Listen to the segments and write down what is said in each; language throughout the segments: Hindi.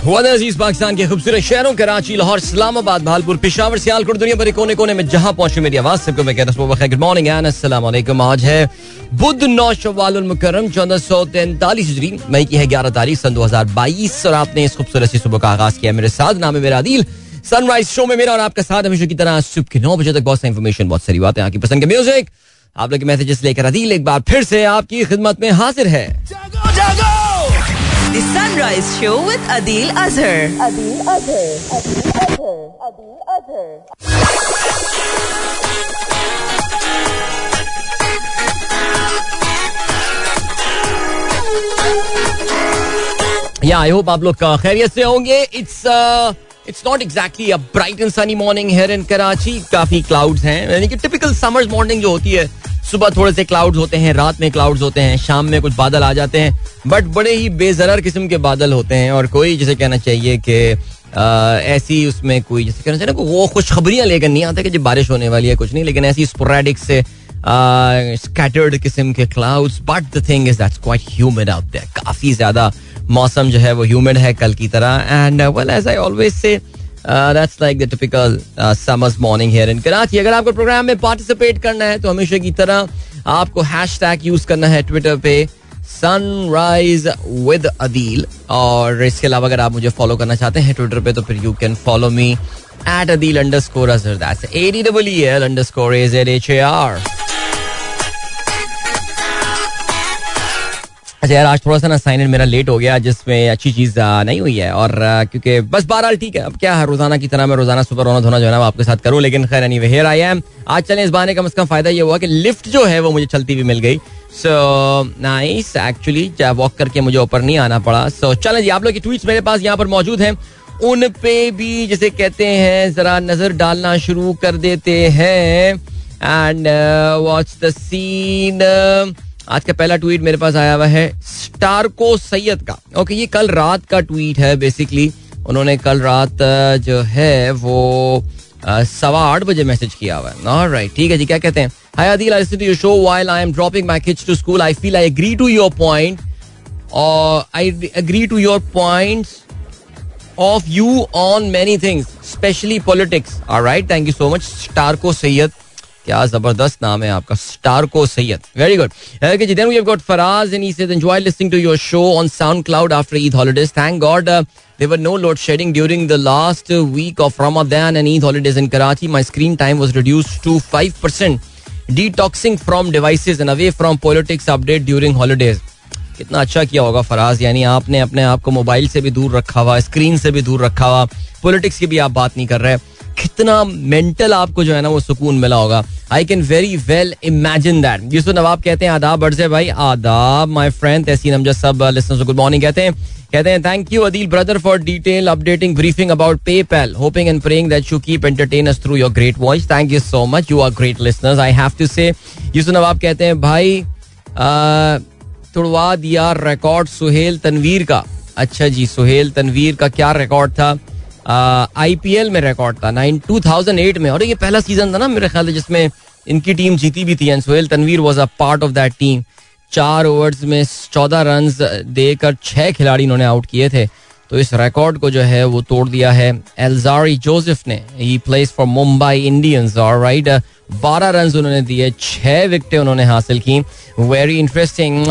अज़ीज़ पाकिस्तान के खूबसूरत शहरों, कराची, लाहौर, इस्लामाबाद, भालपुर, पिशावर, सियालकोट, दुनिया भर कोने कोने में जहाँ पहुँचे मेरी आवाज़, सबको मैं कहता हूँ गुड मॉर्निंग एंड अस्सलाम आज है बुद्ध नौ शवाल मुकरम चौदह सौ तैंतालीस मई की है ग्यारह तारीख, सन दो हज़ार बाईस, और आपने इस खूबसूरत सुबह का आगाज़ किया मेरे साथ, नाम है मेरा दिल सनराइज शो में मेरा और आपका साथ हमेशा की तरह सुबह के नौ बजे तक बहुत सा इन्फॉर्मेशन बहुत सारी बातें, आपकी पसंद के म्यूज़िक आप लोग मैसेजेस लेकर अदील एक बार फिर से आपकी खिदमत में हाजिर है। The Sunrise Show with Adil Azhar. Adil Azhar. Adil Azhar. Adil Azhar. या आई होप आप लोग खैरियत से होंगे it's it's not exactly a bright and sunny morning here in Karachi काफ़ी क्लाउड्स हैं यानी कि टिपिकल समर्स मॉर्निंग जो होती है सुबह थोड़े से क्लाउड होते हैं, रात में क्लाउड्स होते हैं, शाम में कुछ बादल आ जाते हैं बट बड़े ही बेजरर किस्म के बादल होते हैं और कोई जैसे कहना चाहिए कि ऐसी उसमें कोई जैसे कहना चाहिए वो खुशखबरियाँ लेकर नहीं आते कि जब बारिश होने वाली है, कुछ नहीं, लेकिन ऐसी स्पोरेडिक से स्कैटर्ड किस्म के clouds but the thing is that's quite humid out there काफ़ी ज़्यादा मौसम जो है वो ह्यूमिड है कल की तरह and well as I always say that's like the typical summers morning here in Karachi अगर आपको प्रोग्राम में पार्टिसिपेट करना है तो हमेशा की तरह आपको हैश टैग यूज़ करना है ट्विटर पे सनराइज विद अदील और इसके अलावा अगर आप मुझे फॉलो करना चाहते हैं ट्विटर पे तो फिर you can follow me at Adeel underscore Azhar that's A D double L underscore Z H A R अच्छा यार आज थोड़ा सा ना साइन इन मेरा लेट हो गया जिसमें अच्छी चीज़ नहीं हुई है। और क्योंकि बस बहरहाल ठीक है अब क्या है रोज़ाना की तरह मैं रोज़ाना सुबह रोना धोना जो है ना आपके साथ करूँ लेकिन खैर नहीं हेयर आई एम आज चले इस बहाने कम से कम फ़ायदा ये हुआ कि लिफ्ट जो है वो मुझे चलती हुई मिल गई। सो नाइस एक्चुअली वॉक करके मुझे ऊपर नहीं आना पड़ा। सो so, चलें जी आप लोग की ट्वीट्स मेरे पास यहाँ पर मौजूद हैं। उन पे भी जिसे कहते हैं जरा नज़र डालना शुरू कर देते हैं। एंड वॉच द सीन आज का पहला ट्वीट मेरे पास आया हुआ है, स्टारको सैयद का। ओके ये कल रात का ट्वीट है बेसिकली उन्होंने कल रात जो है, वो सवा आठ बजे मैसेज किया हुआ है। राइट ठीक है जी, क्या कहते हैं? Hi Adil I to your show while I am dropping my kids to school I feel I agree to your point और I agree to your points of you on many things specially politics alright thank you so much स्टारको Syed क्या ज़बरदस्त नाम है आपका। स्टारको Syed. Very good okay we have got Faraz and he says enjoy listening to your show on SoundCloud after Eid holidays thank God there were no load shedding during the last week of Ramadan and Eid holidays in Karachi my screen time was reduced to 5% detoxing from devices and away from politics update during holidays कितना अच्छा किया होगा फराज, यानी आपने अपने आप को मोबाइल से भी दूर रखा हुआ, स्क्रीन से भी दूर रखा हुआ। पॉलिटिक्स की भी आप बात नहीं कर रहे। कितना मेंटल आपको जो है ना वो सुकून मिला होगा। I can very well imagine that Yusuf Nawab कहते हैं, आदाब बर्जे भाई। आदाब माय फ्रेंड तहसीन अमजद सब लिसनर्स गुड मॉर्निंग कहते हैं। कहते हैं thank you Adeel brother for detail updating briefing about PayPal hoping and praying that you keep entertain us through your great voice thank you so much you are great listeners I have to say Yusuf Nawab कहते हैं, भाई तुड़वा दिया रिकॉर्ड सुहेल तनवीर का। अच्छा जी, सुहेल तनवीर का क्या रिकॉर्ड था? आईपीएल में रिकॉर्ड था नाइन टू थाउज़ेंड एट में। और ये पहला सीज़न था ना, मेरे ख्याल जिसमें इनकी टीम जीती भी थी and Sohail Tanvir was a part of that team चार ओवर्स में चौदह रन देकर छह खिलाड़ी इन्होंने आउट किए थे। तो इस रिकॉर्ड को जो है, वो तोड़ दिया है एल्जारी जोसेफ ने। He plays for Mumbai Indians और राइट बारह रन उन्होंने दिए, छह विकेटें उन्होंने हासिल की। वेरी इंटरेस्टिंग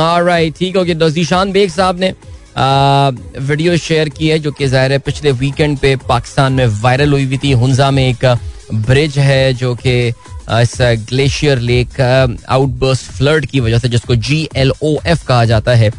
ठीक हो गया। जीशान बेग साहब ने वीडियो शेयर की है जो कि ज़ाहिर है पिछले वीकेंड पे पाकिस्तान में वायरल हुई हुई थी। हुंजा में एक ब्रिज है जो कि इस ग्लेशियर लेक आउटबर्स्ट फ्लड की वजह से जिसको जी एल ओ एफ़ कहा जाता है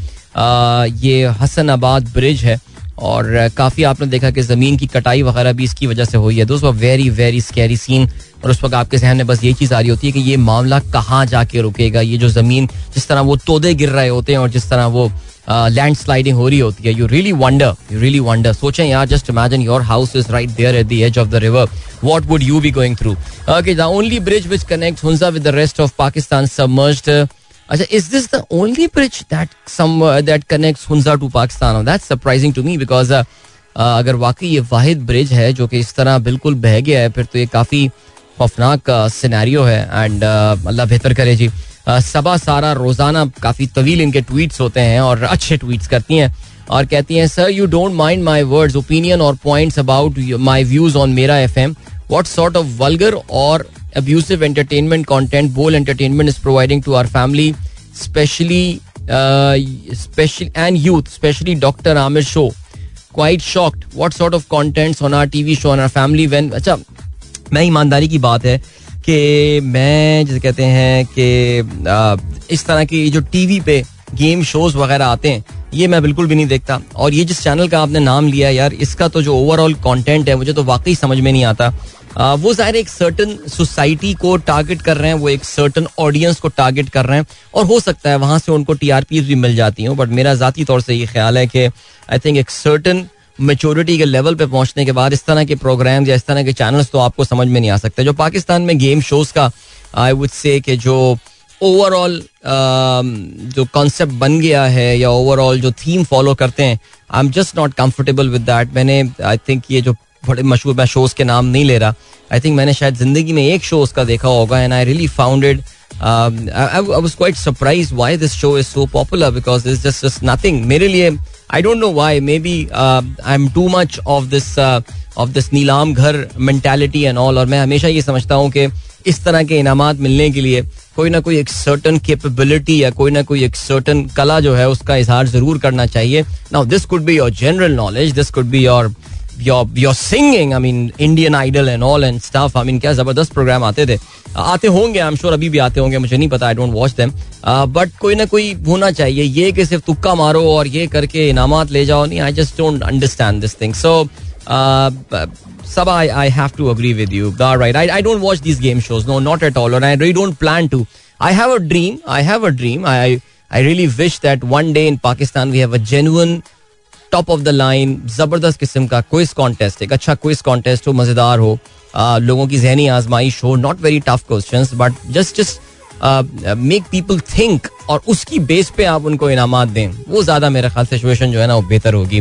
ये हसनाबाद ब्रिज है। और काफ़ी आपने देखा कि ज़मीन की कटाई वगैरह भी इसकी वजह से हुई है। दोस्तों वेरी वेरी स्कैरी सीन और उस वक्त आपके जहन में बस ये चीज़ आ रही होती है कि ये मामला कहाँ जाके रुकेगा? ये जो ज़मीन, जिस तरह वो तोदे गिर रहे होते हैं और जिस तरह वो लैंड स्लाइडिंग हो रही होती है. You really wonder you really wonder सोचें यार just imagine your house is right there at the edge of the river what would you be going through okay the only bridge which connects Hunza with the rest of Pakistan submerged अच्छा is this the only bridge that some that connects Hunza to Pakistan that's surprising to me because अगर वाकई ये वाहिद ब्रिज है जो कि इस तरह बिल्कुल बह गया है, फिर तो ये काफ़ी खौफनाक सिनेरियो है. एंड अल्लाह बेहतर करे जी. सबा सारा रोज़ाना काफ़ी तवील इनके ट्वीट्स होते हैं और अच्छे ट्वीट्स करती हैं और कहती हैं sir you don't mind my words opinion और points about my views on मेरा F M what sort of vulgar और abusive entertainment content bowl entertainment is providing to our family especially uh, special and youth especially dr amir show quite shocked what sort of contents on our tv show on our family when अच्छा मैं ईमानदारी की बात है कि मैं जैसे कहते हैं कि इस तरह की जो टीवी पे गेम शोज़ वगैरह आते हैं ये मैं बिल्कुल भी नहीं देखता। और ये जिस चैनल का आपने नाम लिया यार इसका तो जो ओवरऑल कंटेंट है मुझे तो वाकई समझ में नहीं आता। आ, वो ज़ाहिर एक सर्टन सोसाइटी को टारगेट कर रहे हैं वो एक सर्टन ऑडियंस को टारगेट कर रहे हैं और हो सकता है वहाँ से उनको टीआरपी भी मिल जाती हूँ बट मेरा ज़ाती तौर से ये ख्याल है कि आई थिंक एक सर्टन मेचोरिटी के लेवल पे पहुँचने के बाद इस तरह के प्रोग्राम या इस तरह के चैनल्स तो आपको समझ में नहीं आ सकते। जो पाकिस्तान में गेम शोज़ का आई वुड से कि जो ओवरऑल जो कॉन्सेप्ट बन गया है या ओवरऑल जो थीम फॉलो करते हैं I am just not comfortable with that मैंने आई थिंक ये जो बड़े मशहूर मैं शोज़ के नाम नहीं ले रहा। आई थिंक मैंने शायद ज़िंदगी में एक शो उसका देखा होगा and I really founded I was quite surprise why this show is so popular because this just just nothing मेरे लिए I don't know why maybe I am too much of this of this Neelam Ghar mentality and all और मैं हमेशा ये समझता हूँ कि इस तरह के इनाम मिलने के लिए कोई ना कोई एक सर्टन कैपेबिलिटी या कोई ना कोई एक सर्टन कला जो है उसका इजहार ज़रूर करना चाहिए। Now this could be your general knowledge this could be your your singing I mean Indian Idol and all and stuff I mean क्या ज़बरदस्त प्रोग्राम आते थे आते होंगे आई एम श्योर अभी भी आते होंगे मुझे नहीं पता I don't watch them but कोई ना कोई होना चाहिए ये कि सिर्फ़ तुक्का मारो और ये करके इनामात ले जाओ नहीं I just don't understand this thing so सब have to agree with you. All right. I, I don't watch these game shows. No, not at all. And I really don't plan to. I have a dream. I have a dream. I, I really wish that one day in Pakistan we have a genuine top of the line ज़बरदस्त किस्म का क्विज कॉन्टेस्ट एक अच्छा क्विज कॉन्टेस्ट हो मज़ेदार हो आ, लोगों की जहनी आजमाइश हो not very tough question but just just make people think और उसकी बेस पे आप उनको इनाम दें। वो ज़्यादा मेरे ख्याल सिचुएशन जो है ना वो बेहतर होगी।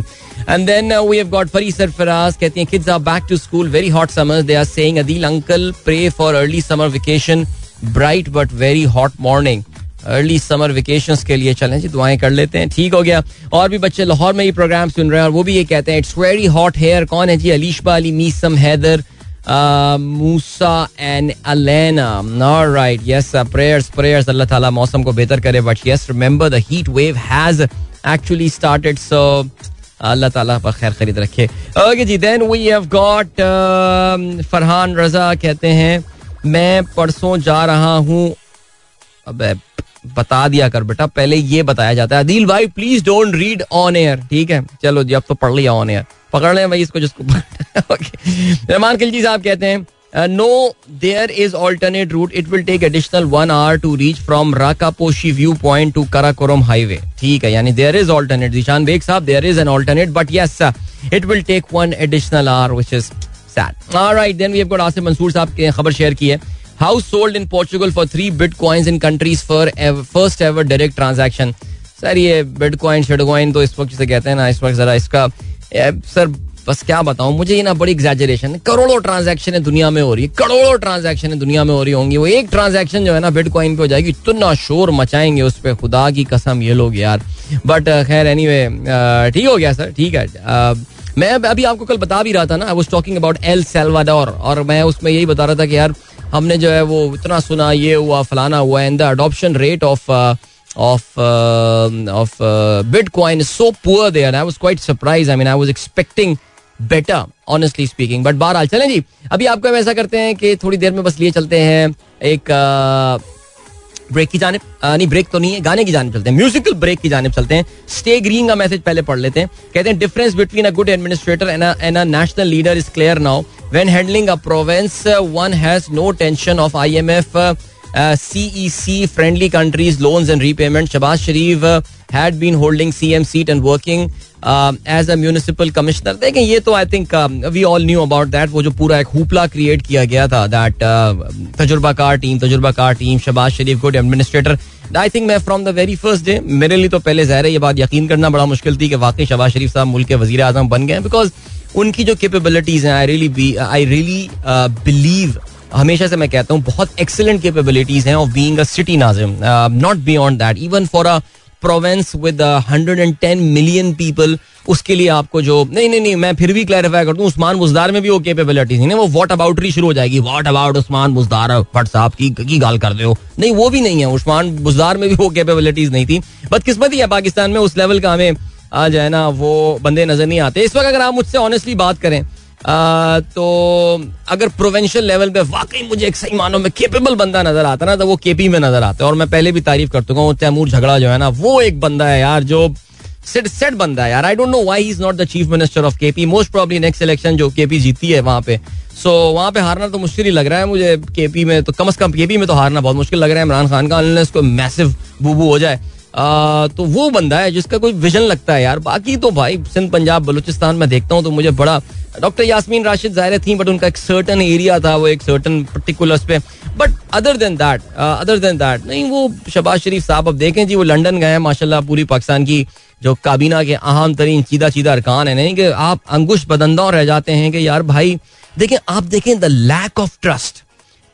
And then we have got Fari Sarfaraz कहती हैं kids are back to school very hot summers they are saying Adeel uncle pray for early summer vacation bright but very hot morning early summer vacation के लिए चलें जी, दुआएँ कर लेते हैं, ठीक हो गया। और भी बच्चे लाहौर में ये प्रोग्राम सुन रहे हैं और वो भी ये कहते हैं इट्स वेरी हॉट हेयर कौन है जी? Alishba Ali, Meesam Haider Musa and Alena. Right yes prayers prayers Allah Taala मौसम को बेहतर करे। But yes remember the heat wave has actually started so Allah Taala पर खैर खरीद रखे। Okay ji then we have got Farhan Raza कहते हैं, मैं परसों जा रहा हूँ, अब बता दिया कर बेटा, पहले ये बताया जाता है। अदील भाई please don't read on air ठीक है? चलो जी, अब तो पढ़ लिया ऑन एयर पकड़ लें भाई इसको जिसको रहमान खिलजी साहब कहते हैं no there is alternate route it will take additional one hour to reach from Rakaposhi view point to Karakoram highway ठीक है, यानी there is alternate Zeeshan Baig साहब there is an alternate but yes it will take one additional hour which is sad alright then we have got Asif Mansoor साहब की खबर शेयर की है। House sold in Portugal for three bitcoins in countries for first ever direct transaction sir ये बिट कॉइन शेडकॉइन तो इस वक्त जिसे कहते हैं ना, इस वक्त जरा इसका सर, बस क्या बताऊँ, मुझे ये ना बड़ी एग्जैजरेशन करोड़ों ट्रांजैक्शन दुनिया में हो रही है, करोड़ों ट्रांजैक्शन दुनिया में हो रही होंगी। वो एक ट्रांजैक्शन जो है ना बिटकॉइन पे हो जाएगी, इतना शोर मचाएँगे उस पर खुदा की कसम ये लोग यार। बट खैर एनी ठीक हो गया सर ठीक है। मैं अभी आपको कल बता भी रहा था ना I was talking about El Salvador और मैं उसमें यही बता रहा था कि यार हमने जो है वो इतना सुना, ये हुआ, फलाना हुआ and the adoption rate of of of bitcoin so poor there I was quite surprise I mean I was expecting better honestly speaking but बहरहाल, चलें जी, अभी आपको हम ऐसा करते हैं कि थोड़ी देर में बस लिए चलते हैं एक ब्रेक की जानब नहीं ब्रेक तो नहीं है, गाने की जानब चलते हैं। म्यूजिकल ब्रेक की जानब चलते हैं। स्टे ग्रीन का मैसेज पहले पढ़ लेते हैं। कहते हैं difference between a good administrator and a national leader is clear now when handling a province one has no tension of IMF CEC friendly countries loans and repayment. Shabazz Sharif uh, had been holding CM seat and working uh, as a municipal commissioner. देखें ये तो I think we all knew about that वो जो पूरा एक हुपला क्रिएट किया गया था दैट तजुर्बाकार team तजुर्बाकार team Shahbaz Sharif good administrator I think मैं from the very first day मेरे लिए तो पहले जहर है ये बात यकीन करना बड़ा मुश्किल थी कि वाकई शबाज शरीफ साहब मुल्क के वज़ीर आज़म बन गए बिकॉज़ उनकी जो कैपेबिलिटीज हैं I really I really believe हमेशा से मैं कहता हूँ, बहुत एक्सेलेंट केपेबिलिटीज हैं of being a city nazim not beyond that even for a province with hundred and ten million people उसके लिए आपको जो, नहीं नहीं नहीं, मैं फिर भी क्लैरिफाई करता हूँ, उस्मान बुजदार में भी वो कैपेबिलिटी थी ना वो वॉट अबाउटरी शुरू हो जाएगी। वॉट अबाउट उस्मान बुजदार, भट्ट साहब की की गाल कर दो नहीं, वो भी नहीं है, उस्मान बुजदार में भी वो कैपेबिलिटीज नहीं थी। बदकिस्मती है पाकिस्तान में उस लेवल का हमें, आ जाए ना, वो बंदे नज़र नहीं आते। इस वक्त अगर आप मुझसे ऑनेस्टली बात करें तो अगर प्रोवेंशियल लेवल पे वाकई मुझे एक सही मानो में केपेबल बंदा नज़र आता ना तो वो केपी में नज़र आता है। और मैं पहले भी तारीफ़ कर चुका हूँ तैमूर झगड़ा जो है ना वो एक बंदा है यार जो सेट सेट बंदा है यार। I don't know why he is not the chief minister of KP most probably next election जो केपी जीती है वहाँ पे। सो so, वहाँ पे हारना तो मुश्किल ही लग रहा है मुझे केपी में तो कम अज कम केपी में तो हारना बहुत मुश्किल लग रहा है। इमरान खान का मैसिव बूबू हो जाए। आ, तो वो बंदा है जिसका कोई विजन लगता है यार। बाकी तो भाई सिंध पंजाब बलूचिस्तान में देखता हूँ तो मुझे बड़ा डॉक्टर यासमीन राशिद ज़ाहिर थी बट उनका एक सर्टन एरिया था वो एक सर्टन पर्टिकुलर्स पे। But other than that other than that नहीं वो शबाज शरीफ साहब अब देखें जी वो लंदन गए हैं माशाल्लाह पूरी पाकिस्तान की जो काबीना के अहम तरीन चीदा चीदा अरकान है नहीं कि आप अंगुश बदंदा रह जाते हैं कि यार भाई देखें आप देखें द लैक ऑफ़ ट्रस्ट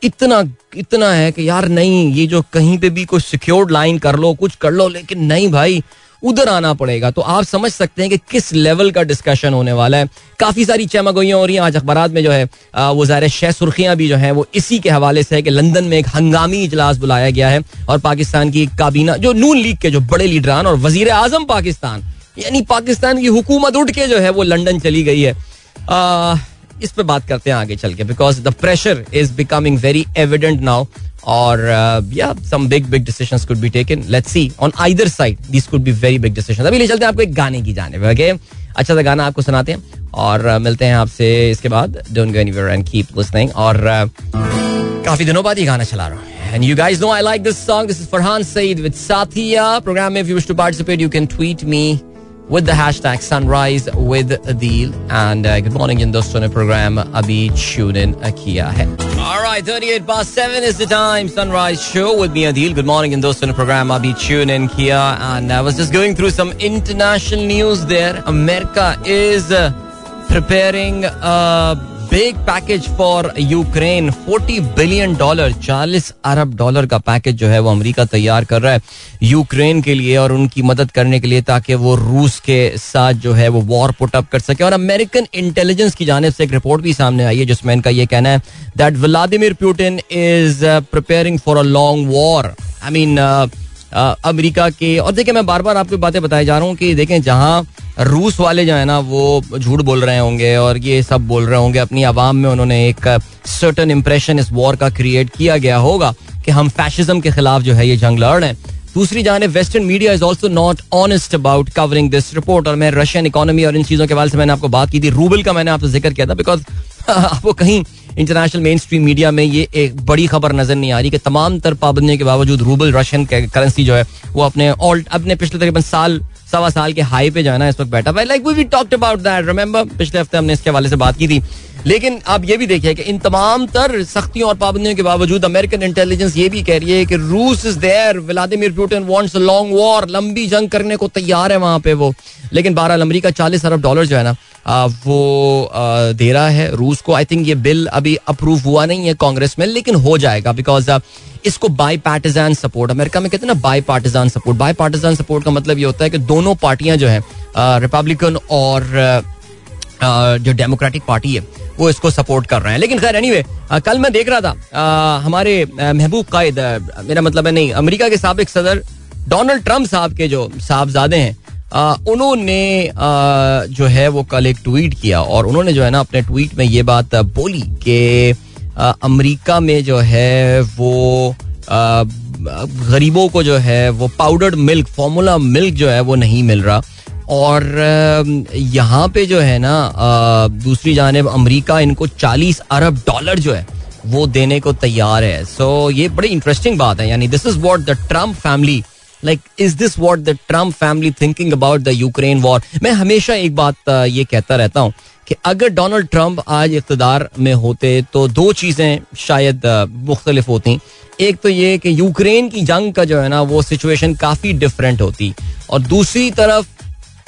इतना इतना है कि यार नहीं, ये जो कहीं पे भी कोई सिक्योर्ड लाइन कर लो, कुछ कर लो, लेकिन नहीं भाई, उधर आना पड़ेगा। तो आप समझ सकते हैं कि किस लेवल का डिस्कशन होने वाला है। काफ़ी सारी चमगोइयाँ हो रही हैं। आज अखबार में जो है वो ज़ाहिर शह सुर्खियाँ भी जो है, वो इसी के हवाले से है कि लंदन में एक हंगामी इजलास बुलाया गया है और पाकिस्तान की काबीना, जो नून लीग के जो बड़े लीडरान और वज़ीर आज़म पाकिस्तान, यानी पाकिस्तान की हुकूमत उठ के जो है, वो लंदन चली गई है। इस पे बात करते हैं आगे चल के because the pressure is becoming very evident now और या some big big decisions could be taken let's see on either side this could be very big decisions अभी ले चलते हैं आपको एक गाने की जाने ओके अच्छा सा गाना आपको सुनाते हैं और uh, मिलते हैं आपसे इसके बाद. Don't go anywhere and keep listening और uh, काफ़ी दिनों बाद ये गाना चला रहा हूँ And you guys know I like this song. This is Farhan Saeed with Sathiya. Program, if you wish to participate, you can tweet me. with the hashtag sunrise with Adil. And uh, good morning in दोस्तों program अभी tune in किया है. All right, 38 past 7 is the time. Sunrise show with me Adil. Good morning in दोस्तों program अभी tune in किया. And I was just going through some international news there. America is uh, preparing a big package for Ukraine 40 billion dollar 40 अरब डॉलर का पैकेज जो है वो अमेरिका तैयार कर रहा है यूक्रेन के लिए और उनकी मदद करने के लिए ताकि वो रूस के साथ जो है वो वॉर पुट अप कर सके। और अमेरिकन इंटेलिजेंस की जानब से एक रिपोर्ट भी सामने आई है जिसमें इनका ये कहना है that Vladimir Putin is preparing for a long war I mean America के। और देखिए, मैं बार बार आपको बातें बताई जा रहा हूँ कि देखें, जहाँ रूस वाले जो है ना, वो झूठ बोल रहे होंगे और ये सब बोल रहे होंगे। अपनी आवाम में उन्होंने एक सर्टन इम्प्रेशन इस वॉर का क्रिएट किया गया होगा कि हम फैशिज्म के खिलाफ जो है ये जंग लड़ रहे हैं। दूसरी जाने western media is also not honest about covering this report और मैं रशियन इकोनॉमी और इन चीज़ों के बारे से मैंने आपको बात की थी। रूबल का मैंने आपसे ज़िक्र किया था बिकॉज़ आपको कहीं इंटरनेशनल मेन स्ट्रीम मीडिया में ये एक बड़ी खबर नज़र नहीं आ रही कि तमाम तर पाबंदियों के बावजूद रूबल रशियन करेंसी जो है, वो अपने अपने पिछले तकरीबन साल, सवा साल के हाई पे जाना इस वक्त बैठा हुआ like we we talked about that remember पिछले हफ़्ते हमने इसके हवाले से बात की थी। लेकिन आप ये भी देखिए कि इन तमाम तर सख्तियों और पाबंदियों के बावजूद अमेरिकन इंटेलिजेंस ये भी कह रही है कि रूस is there Vladimir Putin wants a long war लंबी जंग करने को तैयार है वहाँ पे वो। लेकिन बहरहाल अमरीका चालीस अरब डॉलर जो है ना वो दे रहा है रूस को। आई थिंक ये बिल अभी अप्रूव हुआ नहीं है कांग्रेस में, लेकिन हो जाएगा बिकॉज़ इसको बाई पार्टिजान सपोर्ट अमेरिका में कहते हैं ना bipartisan support bipartisan support का मतलब ये होता है कि दोनों पार्टियाँ जो है रिपब्लिकन और जो डेमोक्रेटिक पार्टी है, वो इसको सपोर्ट कर रहे हैं। लेकिन खैर एनीवे कल मैं देख रहा था हमारे महबूब कायद मेरा मतलब है नहीं, अमेरिका के सबक सदर डोनाल्ड ट्रंप साहब के जो साहबजादे हैं उन्होंने जो है वो कल एक ट्वीट किया और उन्होंने जो है ना अपने ट्वीट में ये बात बोली कि अमेरिका में जो है वो गरीबों को जो है वो पाउडर्ड मिल्क फॉर्मूला मिल्क जो है वो नहीं मिल रहा। और यहाँ पे जो है ना दूसरी जानब अमेरिका इनको 40 अरब डॉलर जो है वो देने को तैयार है। सो so, ये बड़ी इंटरेस्टिंग बात है। यानी this is what the Trump family like is this what the Trump family thinking about the Ukraine war मैं हमेशा एक बात ये कहता रहता हूँ कि अगर डोनाल्ड ट्रंप आज इकतदार में होते तो दो चीज़ें शायद मुख्तलिफ़ होती। एक तो ये कि यूक्रेन की जंग का जो है ना वो सिचुएशन काफ़ी डिफरेंट होती। और दूसरी तरफ़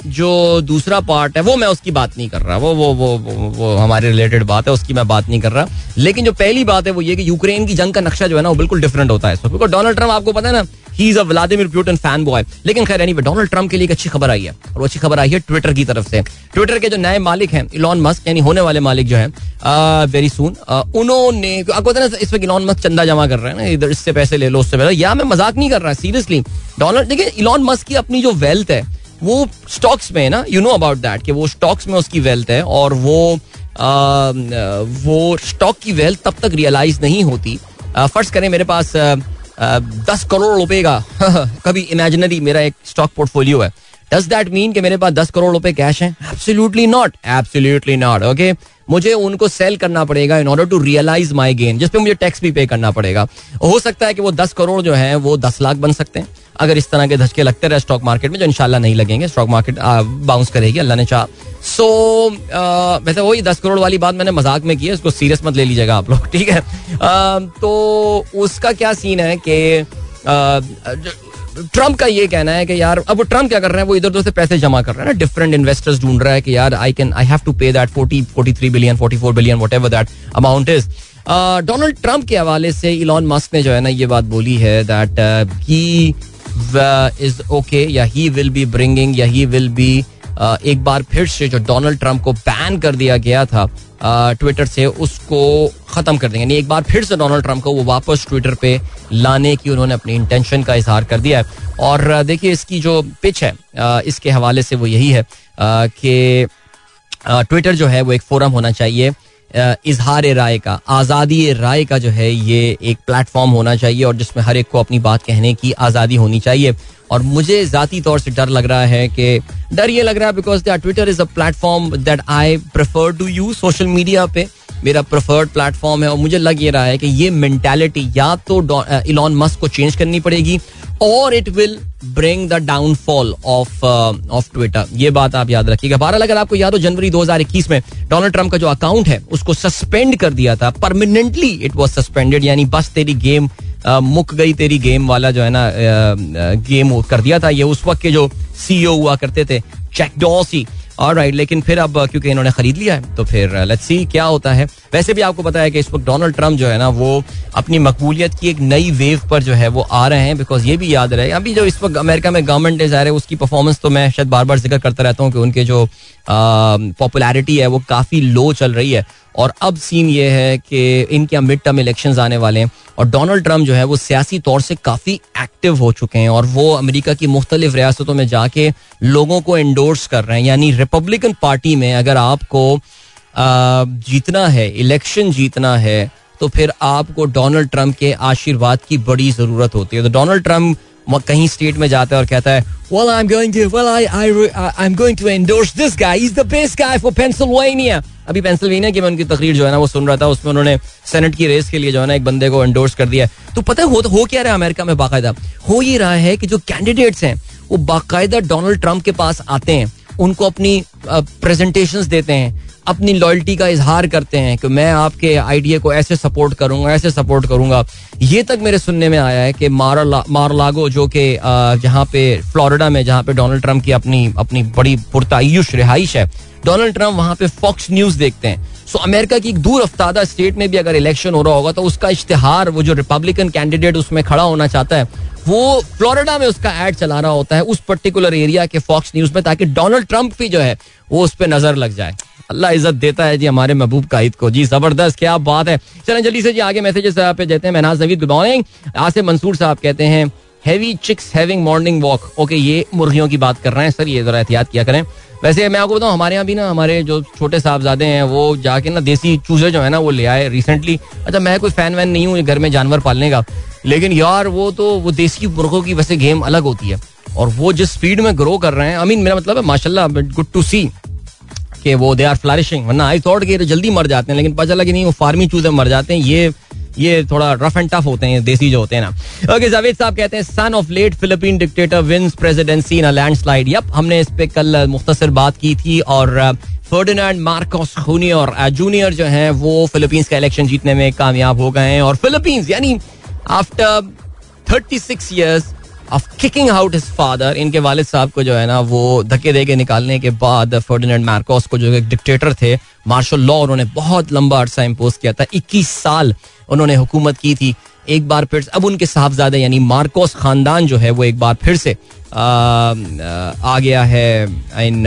जो दूसरा पार्ट है वो मैं उसकी बात नहीं कर रहा। वो वो वो वो, वो हमारे रिलेटेड बात है उसकी मैं बात नहीं कर रहा। लेकिन जो पहली बात है वो ये कि यूक्रेन की जंग का नक्शा जो है ना वो बिल्कुल डिफरेंट होता है डोनाल्ड ट्रंप आपको पता है ना he is a Vladimir Putin fan boy लेकिन खैर एनीवे डोनाल्ड ट्रंप के लिए एक अच्छी खबर आई है और अच्छी खबर आई है ट्विटर की तरफ़ से। ट्विटर के जो नए मालिक हैं इलॉन मस्क यानी होने वाले मालिक जो है वेरी सुन उन्होंने आपको पता ना इस वक्त इलॉन मस्क चंदा जमा कर रहे हैं ना इधर इससे पैसे ले लो उससे पैसे या मैं मज़ाक नहीं कर रहा सीरियसली डोनाल्ड देखिए इलॉन मस्क की अपनी जो वेल्थ है वो स्टॉक्स में है ना यू नो अबाउट दैट कि वो स्टॉक्स में उसकी वेल्थ है और वो आ, वो स्टॉक की वेल्थ तब तक रियलाइज़ नहीं होती। फ़र्स्ट करें मेरे पास दस करोड़ रुपए का। कभी इमेजिनरी मेरा एक स्टॉक पोर्टफोलियो है। डज दैट मीन कि मेरे पास दस करोड़ रुपए कैश है? Absolutely not absolutely not okay मुझे उनको सेल करना पड़ेगा in order to realise my gain जिसपे मुझे टैक्स भी पे करना पड़ेगा। हो सकता है कि वो दस करोड़ जो है, वो दस लाख बन सकते हैं। अगर इस तरह के धचके लगते रहे स्टॉक मार्केट में, जो इंशाल्लाह नहीं लगेंगे स्टॉक मार्केट बाउंस करेगी, अल्लाह ने चाह। सो वैसे वही दस करोड़ वाली बात मैंने मज़ाक में की है, उसको सीरियस मत ले लीजिएगा आप लोग, ठीक है? तो उसका क्या सीन है कि ट्रंप का ये कहना है कि यार, अब वो ट्रंप क्या कर रहे हैं? वो इधर उधर से पैसे जमा कर रहे हैं ना डिफरेंट इन्वेस्टर्स ढूंढ रहा है कि यार I can I have to pay that forty forty three billion forty four billion whatever that amount is Donald Trump के हवाले से इलॉन मस्क ने जो है ना, ये बात बोली है दैट ही इज़ ओके या ही विल बी ब्रिंगिंग या ही विल बी एक बार फिर से जो डोनाल्ड ट्रंप को बैन कर दिया गया था ट्विटर से, उसको खत्म कर देंगे। यानी एक बार फिर से डोनाल्ड ट्रंप को वो वापस ट्विटर पे लाने की उन्होंने अपनी इंटेंशन का इजहार कर दिया है। और देखिए इसकी जो पिच है इसके हवाले से वो यही है कि ट्विटर जो है वो एक फोरम होना चाहिए इजहार राय का आज़ादी राय का जो है, ये एक प्लेटफॉर्म होना चाहिए और जिसमें हर एक को अपनी बात कहने की आज़ादी होनी चाहिए। और मुझे ज़ाती तौर से डर लग रहा है कि, डर ये लग रहा है because Twitter is a platform that I prefer to use social media पे। मेरा प्रेफर्ड प्लेटफॉर्म है और मुझे लग ये रहा है कि ये मेंटालिटी या तो इलॉन मस्क को चेंज करनी पड़ेगी और it will bring the downfall of of Twitter ये बात आप याद रखिएगा। बहरहाल अगर आपको याद हो जनवरी 2021 में डोनाल्ड ट्रंप का जो अकाउंट है उसको सस्पेंड कर दिया था। परमानेंटली इट वाज सस्पेंडेड यानी बस तेरी गेम uh, मुक गई तेरी गेम वाला जो है ना गेम कर दिया था। ये उस वक्त के जो सीईओ हुआ करते थे चैक डॉसी और राइट लेकिन फिर अब, क्योंकि इन्होंने खरीद लिया है तो फिर लेट्स सी क्या होता है। वैसे भी आपको पता है कि इस वक्त डोनाल्ड ट्रंप जो है ना, वो अपनी मकबूलियत की एक नई वेव पर जो है, वो आ रहे हैं बिकॉज़ ये भी याद रहे। अभी जो इस वक्त अमेरिका में गवर्नमेंट है रहे, उसकी परफॉर्मेंस तो मैं शायद बार बार ज़िक्र करता रहता हूँ कि उनके जो पॉपुलैरिटी है, वो काफ़ी लो चल रही है। और अब सीन ये है कि इनके मिड टर्म इलेक्शन आने वाले हैं। और डोनाल्ड ट्रंप जो है वो सियासी तौर से काफ़ी एक्टिव हो चुके हैं और वो अमेरिका की मुख्तलिफ़ रियासतों में जाके लोगों को इंडोर्स कर रहे हैं। यानी रिपब्लिकन पार्टी में अगर आपको जीतना है इलेक्शन जीतना है तो फिर आपको डोनाल्ड ट्रंप के आशीर्वाद की बड़ी ज़रूरत होती है। तो डोनाल्ड ट्रंप कहीं स्टेट में जाता है और कहता है well i'm going to well i i i'm going to endorse this guy. He's the best guy for pennsylvania. अभी पेंसिल्वेनिया की मैं उनकी तकरीर जो है ना वो सुन रहा था। उसमें उन्होंने सेनेट की रेस के लिए जो है ना एक बंदे को एंडोर्स कर दिया तो पता है हो, हो क्या रहा है अमेरिका में बाकायदा? हो ये रहा है कि जो कैंडिडेट्स हैं वो बाकायदा डोनाल्ड ट्रंप के पास आते हैं। उनको अपनी प्रेजेंटेशंस देते हैं। अपनी लॉयल्टी का इजहार करते हैं कि मैं आपके आइडिया को ऐसे सपोर्ट करूँगा ऐसे सपोर्ट करूँगा। ये तक मेरे सुनने में आया है कि मारा मारलागो जो कि जहाँ पे फ्लोरिडा में जहाँ पे डोनाल्ड ट्रंप की अपनी अपनी बड़ी पुरतायुश रिहाइश है डोनाल्ड ट्रंप वहाँ पे फॉक्स न्यूज़ देखते हैं। सो so, अमेरिका की एक दूर अफ्तादा स्टेट में भी अगर इलेक्शन हो रहा होगा तो उसका इश्तेहार वो जो रिपब्लिकन कैंडिडेट उसमें खड़ा होना चाहता है वो फ्लोरिडा में उसका एड चला रहा होता है उस पर्टिकुलर एरिया के फॉक्स न्यूज़ में ताकि डोनाल्ड ट्रंप भी जो है वो उस पर नज़र लग जाए। अल्लाह इज़्ज़त देता है जी हमारे महबूब काहिद को। जी, ज़बरदस्त, क्या बात है। चलें जल्दी से जी, आगे मैसेजेस पे देते हैं। महनाज नवीद गुड मॉर्निंग आसिफ मंसूर साहब कहते हैं heavy chicks having morning walk okay ये मुर्गियों की बात कर रहे हैं। सर, ये जरा एहतियात किया करें। वैसे मैं आपको बताऊँ, हमारे यहाँ भी ना, हमारे जो छोटे साहबजादे हैं, वो जाके ना देसी चूजे जो है ना, वो ले आए रिसेंटली अच्छा मैं कोई फ़ैन वैन नहीं हूँ घर में जानवर पालने का। लेकिन यार, वो तो वो देसी मुर्गों की वैसे गेम अलग होती है। और वो जिस स्पीड में ग्रो कर रहे हैं आई मीन मेरा मतलब है, माशाल्लाह गुड टू सी कि वो दे आर फ्लरिशिंग वरना आई थॉट कि जल्दी मर जाते हैं, लेकिन पता चला कि नहीं, वो फार्मी चूजे मर जाते हैं। ये ये थोड़ा रफ एंड टफ होते हैं देसी जो होते हैं ना। ओके जावेद साहब कहते हैं son of late Philippine dictator wins presidency in a landslide yup हमने इस पे कल मुख्तसर बात की थी और फर्डिनांड मार्कोस जूनियर जूनियर जो हैं, वो फिलीपींस का इलेक्शन जीतने में कामयाब हो गए हैं। और फिलीपींस यानी after thirty six years of kicking out his father इनके वालिद साहब को जो है ना वो धक्के दे के निकालने के बाद फर्डिनेंड मार्कोस को जो एक डिक्टेटर थे मार्शल लॉ उन्होंने बहुत लंबा अरसा इम्पोज किया था। 21 साल उन्होंने हुकूमत की थी। एक बार फिर अब उनके साहबजादे यानी मार्कोस खानदान जो है वो एक बार फिर से आ, आ गया है in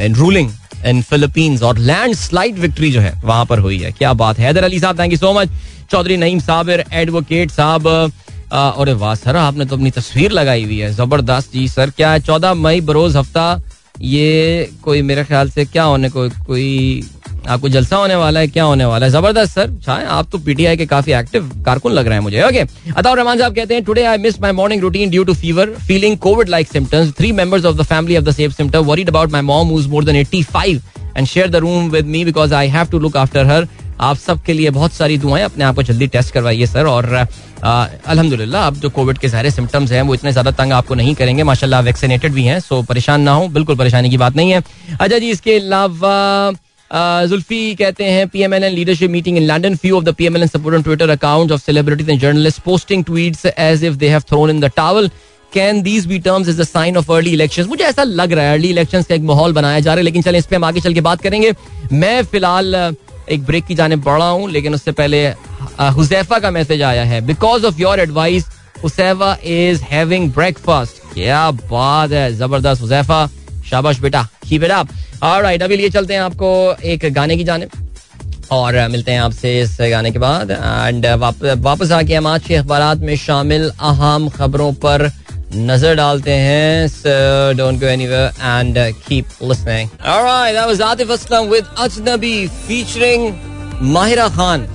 in ruling in Philippines और लैंड स्लाइड विक्ट्री जो है वहाँ पर हुई है। क्या बात है। हैदर अली साहब thank you so much Chaudhry Naeem Sabir advocate साहब और वाह, सर, आपने तो अपनी तस्वीर लगाई हुई है। ज़बरदस्त जी, सर, क्या है? चौदह मई बरोज हफ़्ता, ये कोई, मेरे ख्याल से क्या होने को कोई, आपको जलसा होने वाला है? क्या होने वाला है? ज़बरदस्त, सर चाहे आप तो पीटीआई के काफ़ी एक्टिव कारकुन लग रहे हैं मुझे। ओके, अताउर रहमान साहब कहते हैं today I miss my morning routine due to fever feeling Covid like symptoms three members of the family of the same symptom worried about my mom who is more than 85 and share the room with me because I have to look after her आप सबके लिए बहुत सारी दुआएँ, अपने आप को जल्दी टेस्ट करवाइए सर और अल्हम्दुलिल्लाह, अब जो कोविड के सारे सिम्टम्स हैं, वो इतने ज़्यादा तंग आपको नहीं करेंगे। माशाल्लाह वैक्सीनेटेड भी हैं सो परेशान ना हो। बिल्कुल परेशानी की बात नहीं है। अच्छा जी, इसके अलावा जुल्फी कहते हैं PMLN leadership meeting in London few of the PMLN support on Twitter account of celebrities and journalist posting tweets as if they have thrown in the towel can these be terms is the sign of early election मुझे ऐसा लग रहा है अर्ली इलेक्शन का एक माहौल बनाया जा रहा है, लेकिन चलें, इस पर हम आगे चल के बात करेंगे। मैं फ़िलहाल एक ब्रेक की जाने बढ़ा हूँ, लेकिन उससे पहले हुजैफा का मैसेज आया है। Because of your advice Huzaifa is having breakfast क्या बात है, ज़बरदस्त हुजैफा। शाबाश बेटा की बेटा ऑलराइट अभी लिए चलते हैं आपको एक गाने की जाने और मिलते हैं आपसे इस गाने के बाद। एंड वापस आके हम आज के अखबार में शामिल अहम खबरों पर नज़र डालते हैं don't go anywhere and keep listening alright that was Atif Aslam with Ajnabi featuring Mahira Khan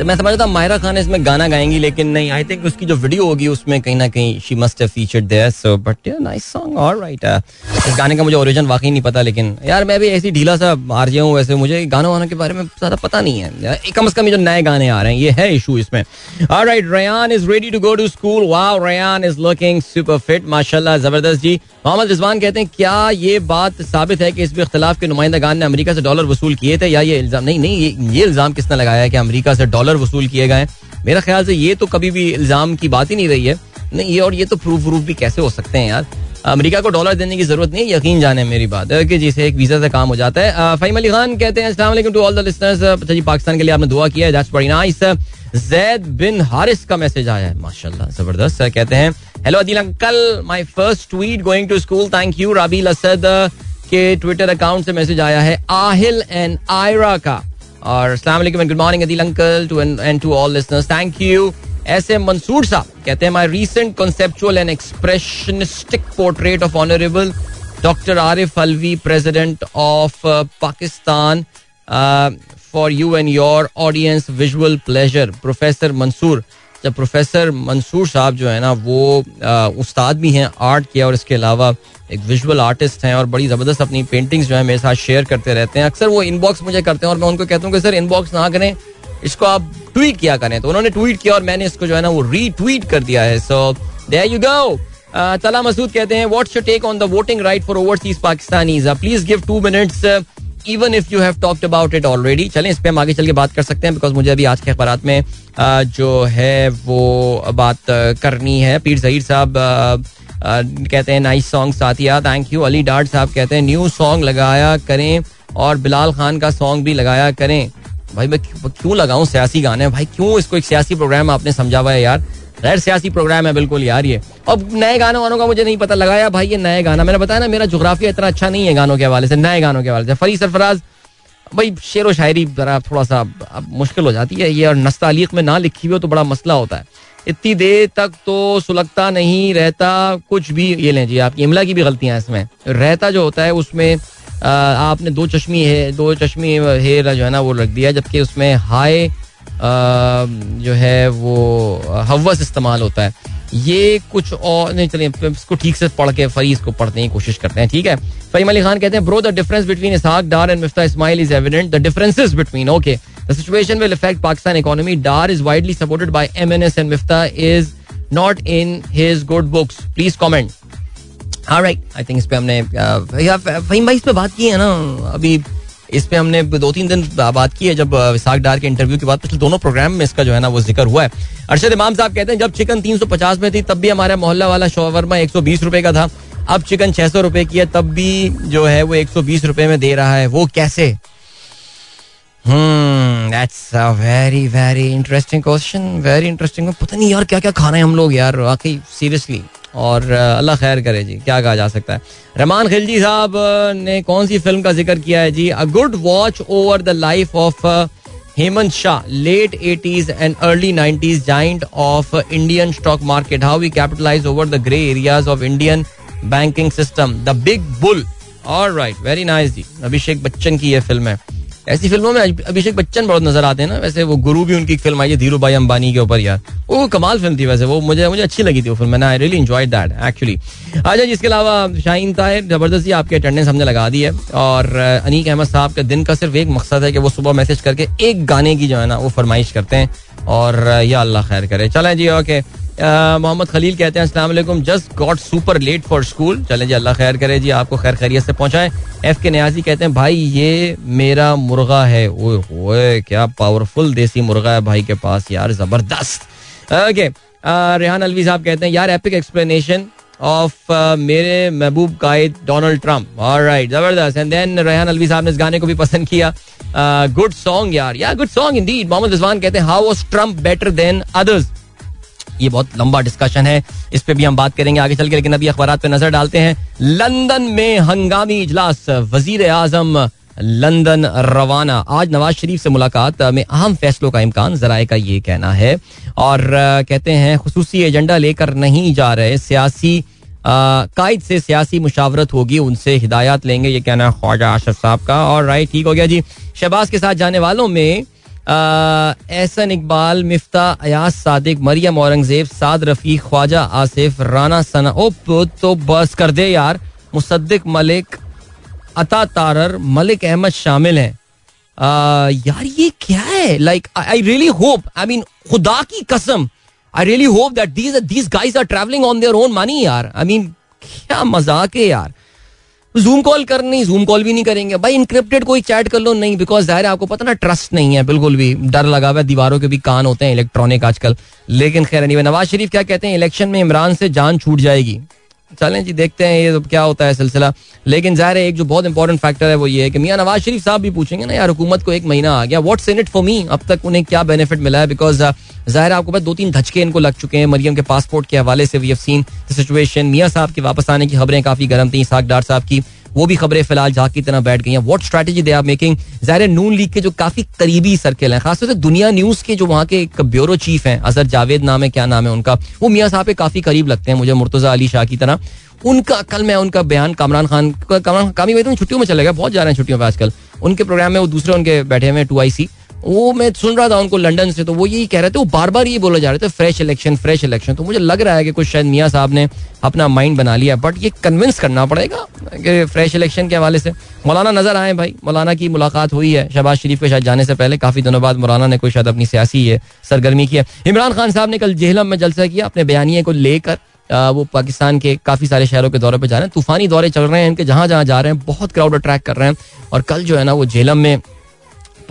तो मैं समझता था मायरा खान इसमें गाना गाएँगी, लेकिन नहीं आई थिंक उसकी जो वीडियो होगी, उसमें कहीं ना कहीं she must have featured there so but nice song alright इस गाने का मुझे ओरिजिन वाकई नहीं पता, लेकिन यार मैं भी ऐसी ढीला सा हार हूँ वैसे, मुझे गानों वानों के बारे में ज़्यादा पता नहीं है कम से कम जो नए गाने आ रहे हैं, ये है इशू इसमें। Alright Ryan is ready to go to school wow Ryan is looking super fit माशाल्लाह, ज़बरदस्त जी। मोहम्मद रिजवान कहते हैं, क्या ये बात साबित है कि इस इख्तलाफ के नुमाइंदा गान ने अमेरिका से डॉलर वसूल किए थे? या ये इल्ज़ाम नहीं नहीं, ये इल्ज़ाम किसने लगाया कि अमेरिका से डॉलर वसूल किए गए मेरा ख्याल से ये तो कभी भी इल्ज़ाम की बात ही नहीं रही है। नहीं, ये और ये तो प्रूफ प्रूफ भी कैसे हो सकते हैं यार? अमेरिका को डॉलर देने की ज़रूरत नहीं यकीन जाने मेरी बात कि जिसे एक वीज़ा से काम हो जाता है। फहीम अली खान कहते हैं, अस्सलाम टू ऑल द लिसनर्स अच्छा जी, पाकिस्तान के लिए आपने दुआ किया है that's very nice Zaid bin Haris का मैसेज आया है, माशाल्लाह, ज़बरदस्त। कहते हैं hello Adil uncle my first tweet going to school thank you Rabeel Asad के ट्विटर अकाउंट से मैसेज आया है, आहिल एंड आयरा का। और अस्सलाम वालेकुम good morning Adil uncle too and to all listeners thank you S M Mansoor साहब कहते हैं my recent conceptual and expressionistic portrait of honourable doctor Arif Alvi president of Pakistan for you and your audience visual pleasure professor Mansoor जब प्रोफेसर मंसूर साहब जो है ना, वो उस्ताद भी हैं आर्ट किया और इसके अलावा एक विजुअल आर्टिस्ट हैं और बड़ी ज़बरदस्त अपनी पेंटिंग्स जो है मेरे साथ शेयर करते रहते हैं। अक्सर वो इनबॉक्स मुझे करते हैं और मैं उनको कहता हूँ कि, सर इनबॉक्स ना करें, इसको आप ट्वीट किया करें। तो उन्होंने ट्वीट किया और मैंने इसको जो है ना, वो रीट्वीट कर दिया है। सो देयर यू गो तला मसूद कहते हैं what's your take on the voting right for overseas Pakistanis please give two minutes even if you have talked about it already चलें, इस पे हम आगे चल के बात कर सकते हैं बिकॉज़ मुझे अभी आज के अखबार में जो है, वो बात करनी है। पीर जहीर साहब कहते हैं nice song Saathiya thank you Ali Dar साहब कहते हैं न्यू सॉन्ग लगाया करें, और बिलाल खान का सॉन्ग भी लगाया करें। भाई, मैं क्यों लगाऊँ सियासी गाने? भाई, क्यों इसको एक सियासी प्रोग्राम आपने समझा हुआ है यार? गैर सियासी प्रोग्राम है, बिल्कुल यार ये। अब नए गानों वानों का मुझे नहीं पता लगाया भाई ये नए गाना। मैंने बताया ना, मेरा जोग्राफिया इतना अच्छा नहीं है गानों के हवाले से, नए गानों के हवाले से। फरी सरफराज, भाई शेर व शायरी जरा थोड़ा सा अब मुश्किल हो जाती है ये, और नस्तालीक में ना लिखी हुई हो तो बड़ा मसला होता है। इतनी देर तक तो सुलगता नहीं रहता, कुछ भी ये लें जी आपकी इमला की भी गलतियाँ इसमें। रहता जो होता है उसमें आपने दो चश्मी है, दो चश्मी हेर जो है ना वो रख दिया, जबकि उसमें हाई जो है वो हवस इस्तेमाल होता है। ये कुछ और, नहीं, चलिए इसको ठीक से पढ़ के, फरीज को पढ़ने की कोशिश करते हैं, ठीक है? फहीम अली खान कहते हैं bro the difference between Ishaq Dar and Miftah Ismail is evident the differences between okay the situation will affect Pakistan economy Dar is widely supported by MNS and Miftah is not in his good books please comment right I think इस पे हमने फहीम भाई, इस पे बात की है ना? अभी इस पे हमने दो तीन दिन बात की है जब विसाख डार के इंटरव्यू के बाद, पिछले दोनों प्रोग्राम में इसका जो है ना, वो ज़िक्र हुआ है। अरशद इमाम साहब कहते हैं, जब चिकन तीन सौ पचास में थी, तब भी हमारा मोहल्ला वाला शोवर्मा एक सौ बीस रुपए का था। अब चिकन छह सौ रुपए की है, तब भी जो है वो एक सौ बीस रुपए में दे रहा है। वो कैसे? Very very interesting question very interesting पता नहीं यार क्या क्या खा रहे हैं हम लोग यार वाकई सीरियसली और अल्लाह खैर करे जी, क्या कहा जा सकता है। रहमान खिलजी साहब ने कौन सी फ़िल्म का ज़िक्र किया है जी? A good watch over the life of Hemant Shah late eighties and early nineties giant of Indian stock market how we capitalise over the grey areas of Indian banking system the big bull और राइट वेरी नाइस जी। अभिषेक बच्चन की यह फ़िल्म है। ऐसी फ़िल्मों में अभिषेक बच्चन बहुत नज़र आते हैं ना। वैसे वो गुरु भी उनकी फ़िल्म आई है धीरू भाई अंबानी के ऊपर यार वो कमाल फ़िल्म थी वैसे, वो मुझे मुझे अच्छी लगी थी वो film I really enjoy that actually अच्छा जिसके अलावा शाहीन ताहिर ज़बरदस्ती आपके अटेंडेंस हमने लगा दी है, और अनीक अहमद साहब का दिन का सिर्फ़ एक मकसद है कि वो सुबह मैसेज करके एक गाने की जो है ना, वो फरमाइश करते हैं, और या अल्लाह खैर करे। चलें जी ओके मोहम्मद खलील कहते हैं, अस्सलाम just got super late for school चले जी, अल्लाह खैर करे जी, आपको खैर खैरियत से पहुँचाए। एफ़ के न्याजी कहते हैं, भाई, ये मेरा मुर्गा है। ओए ओए क्या पावरफुल देसी मुर्गा है भाई के पास, यार, ज़बरदस्त। ओके रेहान अलवी साहब कहते हैं, यार एपिक एक्सप्लेनेशन ऑफ़ मेरे महबूब कायद डोनाल्ड ट्रंप राइट ज़बरदस्त। एंड देन रेहान अलवी साहब ने इस गाने को भी पसंद किया। गुड सॉन्ग यार। Yeah good song indeed Mohammad Rizwan कहते हैं how was Trump better than others ये बहुत लंबा डिस्कशन है। इस पे भी हम बात करेंगे आगे चल के लेकिन अभी अखबार पे नज़र डालते हैं। लंदन में हंगामी इजलास वज़ीर आज़म लंदन रवाना। आज नवाज़ शरीफ से मुलाकात में अहम फैसलों का इम्कान, जराए का ये कहना है। और कहते हैं, खसूसी एजेंडा लेकर नहीं जा रहे। सियासी कायद से सियासी मुशावरत होगी, उनसे हिदायत लेंगे, ये कहना है ख्वाजा आशफ साहब का। और राइट ठीक हो गया जी। शहबाज के साथ जाने वालों में एहसन इकबाल, मिफ्ता अयास सादिक, मरियम औरंगज़ेब, साद रफी ख्वाजा आसिफ, राना सना ओ तो बस कर दे यार। मुसद्दिक मलिक, अता तारर, मलिक अहमद शामिल हैं। यार ये क्या है? Like I really hope I mean खुदा की कसम I really hope that these these guys are travelling on their own money यार। आई मीन क्या मज़ाक है यार। जूम कॉल कर, नहीं जूम कॉल भी नहीं करेंगे। भाई इंक्रिप्टेड कोई चैट कर लो। नहीं बिकॉज़ ज़ाहिर है आपको पता ना ट्रस्ट नहीं है। बिल्कुल भी डर लगा हुआ है। दीवारों के भी कान होते हैं इलेक्ट्रॉनिक आजकल। लेकिन खैर नहीं नवाज़ शरीफ क्या कहते हैं? इलेक्शन में इमरान से जान छूट जाएगी। चलें जी, देखते हैं ये तो क्या होता है सिलसिला। लेकिन ज़ाहिर है, एक जो बहुत इंपॉर्टेंट फैक्टर है वो ये है कि मियाँ नवाज़ शरीफ साहब भी पूछेंगे ना, यार, हुकूमत को एक महीना आ गया what's in it for me अब तक उन्हें क्या बेनिफिट मिला है? बिकॉज़ ज़ाहिर आपको पता दो तीन धचके इनको लग चुके हैं मरियम के पासपोर्ट के हवाले से we have seen the situation मियाँ साहब के वापस आने की खबरें काफ़ी गर्म थी, इसाक डार साहब की। वो भी खबरें फ़िलहाल झाक की तरह बैठ गई हैं। What strategy they are making जहर नून लीग के जो काफ़ी करीबी सर्कल हैं, खासतौर से दुनिया न्यूज़ के जो वहाँ के एक ब्यूरो चीफ हैं अजहर जावेद नाम है, क्या नाम है उनका? वो मियाँ साहब के काफ़ी करीब लगते हैं मुझे मुर्तजा अली शाह की तरह। उनका कल मैं उनका बयान कामरान खान कामरान कामी भाई तो छुट्टियों में चले गए, बहुत जा रहे हैं छुट्टियों पर आजकल। उनके प्रोग्राम में वो दूसरे उनके बैठे हुए टू आई सी वो मैं सुन रहा था उनको लंदन से तो वो यही कह रहे थे, वो बार बार ये बोले जा रहे थे फ्रेश इलेक्शन फ्रेश इलेक्शन तो मुझे लग रहा है कि कुछ शायद मियाँ साहब ने अपना माइंड बना लिया बट ये कन्विंस करना पड़ेगा कि फ्रेश इलेक्शन के हवाले से। मौलाना नज़र आए भाई, मौलाना की मुलाकात हुई है, शहबाज शरीफ के शायद जाने से पहले, काफ़ी दिनों बाद मौलाना ने कोई शायद अपनी सियासी सरगर्मी की है। इमरान खान साहब ने कल जेहलम में जलसा किया, अपने बयानिए को लेकर वो पाकिस्तान के काफ़ी सारे शहरों के दौरे पर जा रहे हैं, तूफानी दौरे चल रहे हैं इनके जहाँ जहाँ जा रहे हैं, बहुत क्राउड अट्रैक्ट कर रहे हैं, और कल जो है ना, वो जेलम में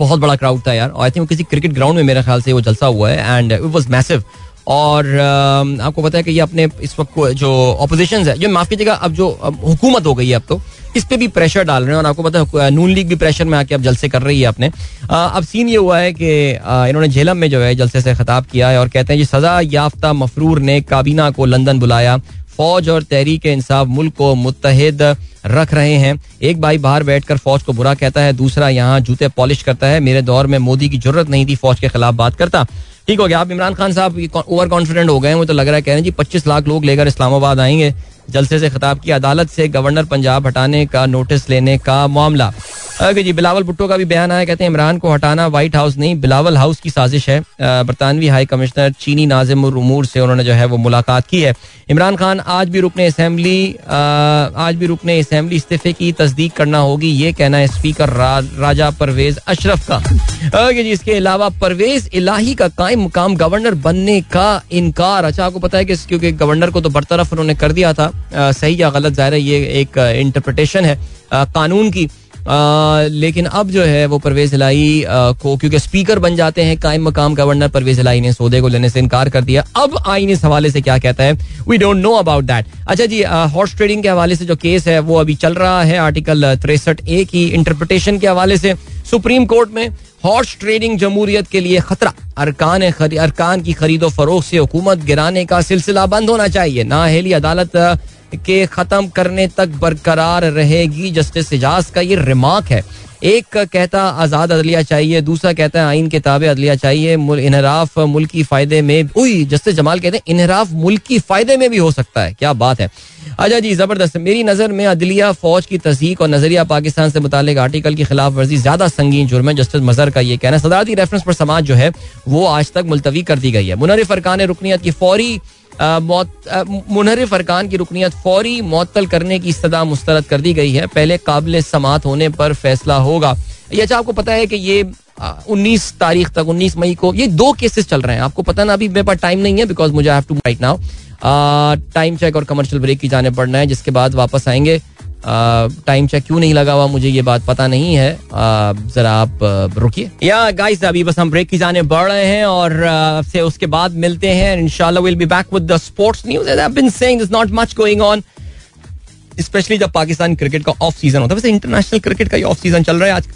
बहुत बड़ा क्राउड था यार। आई थिंक किसी क्रिकेट ग्राउंड में मेरे ख्याल से वो जलसा हुआ है एंड इट वॉज़ मैसिव और uh, आपको पता है कि ये अपने इस वक्त जो अपोजिशन है जो माफ़ कीजिएगा अब जो हुकूमत हो गई है अब तो इस पे भी प्रेशर डाल रहे हैं और आपको पता है नून लीग भी प्रेशर में आके अब जलसे कर रही है अपने। Uh, अब सीन ये हुआ है कि uh, इन्होंने झेलम में जो है जलसे से खिताब किया है और कहते हैं जी सजा याफ्ता मफरूर ने काबीना को लंदन बुलाया फौज और तहरीक इंसाफ मुल्क को मुतहद रख रहे हैं। एक भाई बाहर बैठकर फौज को बुरा कहता है, दूसरा यहाँ जूते पॉलिश करता है। मेरे दौर में मोदी की ज़रूरत नहीं थी फौज के खिलाफ बात करता। ठीक हो गया। आप इमरान खान साहब ओवर कॉन्फिडेंट हो गए हैं। वो तो लग रहा है कह रहे हैं जी, पच्चीस लाख लोग लेकर इस्लामाबाद आएँगे। जलसे से खिताब की अदालत से गवर्नर पंजाब हटाने का नोटिस लेने का मामला। जी बिलावल भुट्टो का भी बयान आया कहते हैं इमरान को हटाना व्हाइट हाउस नहीं बिलावल हाउस की साजिश है। बरतानवी हाई कमिश्नर चीनी नाजिम उमूर से उन्होंने जो है वो मुलाकात की है। इमरान खान आज भी रुकने असम्बली आज भी रुकने असम्बली इस्तीफे की तस्दीक करना होगी ये कहना है स्पीकर रा, राजा परवेज अशरफ का। ओके जी इसके अलावा परवेज इलाही का कायम मुकाम गवर्नर बनने का इनकार। अच्छा आपको पता है कि क्योंकि गवर्नर को तो बरतरफ उन्होंने कर दिया था। सही या गलत, ज़ाहिर है ये एक इंटरप्रिटेशन है कानून की। लेकिन अब जो है वो परवेज इलाई को, क्योंकि स्पीकर बन जाते हैं, कायम मकाम गवर्नर परवेज इलाई ने सौदे को लेने से इनकार कर दिया। अब आइन इस हवाले से क्या कहता है? We don't know about that अच्छा जी हॉर्स ट्रेडिंग के हवाले से जो केस है, वो अभी चल रहा है आर्टिकल तिरसठ ए की इंटरप्रिटेशन के हवाले से। सुप्रीम कोर्ट में हॉर्स ट्रेडिंग जमहूरियत के लिए खतरा। अरकान अरकान की खरीदो फरोख से हुकूमत गिराने का सिलसिला बंद होना चाहिए। नाहली अदालत के खत्म करने तक बरकरार रहेगी। जस्टिस एजाज का ये रिमार्क है। एक कहता, आज़ाद अदलिया चाहिए, दूसरा कहता है, आइन के ताबे अदलिया चाहिए इनहराफ मुल्की फ़ायदे में जस्टिस जमाल कहते हैं, इनहराफ मुल्की फ़ायदे में भी हो सकता है। क्या बात है? अच्छा जी, ज़बरदस्त। मेरी नज़र में अदलिया फौज की तस्दीक और नज़रिया पाकिस्तान से मुतालिक आर्टिकल की खिलाफ वर्जी ज़्यादा संगीन, जुर्म है, जस्टिस मजहर का ये कहना सदारती रेफरेंस पर समाज जो है, वो आज तक मुलतवी कर दी गई है। मुनर फरकान रुकनीत की फौरी मुनहर फरकान की रुकनीत फौरी मअतल करने की सदा मुस्तरद कर दी गई है। पहले काबिल समात होने पर फैसला होगा। ये अच्छा आपको पता है कि ये उन्नीस तारीख तक, उन्नीस मई को ये दो केसेस चल रहे हैं। आपको पता ना, अभी मेरे पास टाइम नहीं है बिकॉज़ मुझे have to now time check और कमर्शियल ब्रेक की जाने पड़ना है, जिसके बाद वापस आएँगे। टाइम चेक क्यों नहीं लगा हुआ, मुझे ये बात पता नहीं है। जरा आप रुकिए। या गाइस अभी बस हम ब्रेक की जाने बढ़ रहे हैं और से उसके बाद मिलते हैं। इंशाल्लाह will be back with the sports news have been saying there not much going on specially जब पाकिस्तान क्रिकेट का ऑफ़ सीज़न होता है। वैसे इंटरनेशनल क्रिकेट का ही ऑफ़ सीज़न चल रहा है आज।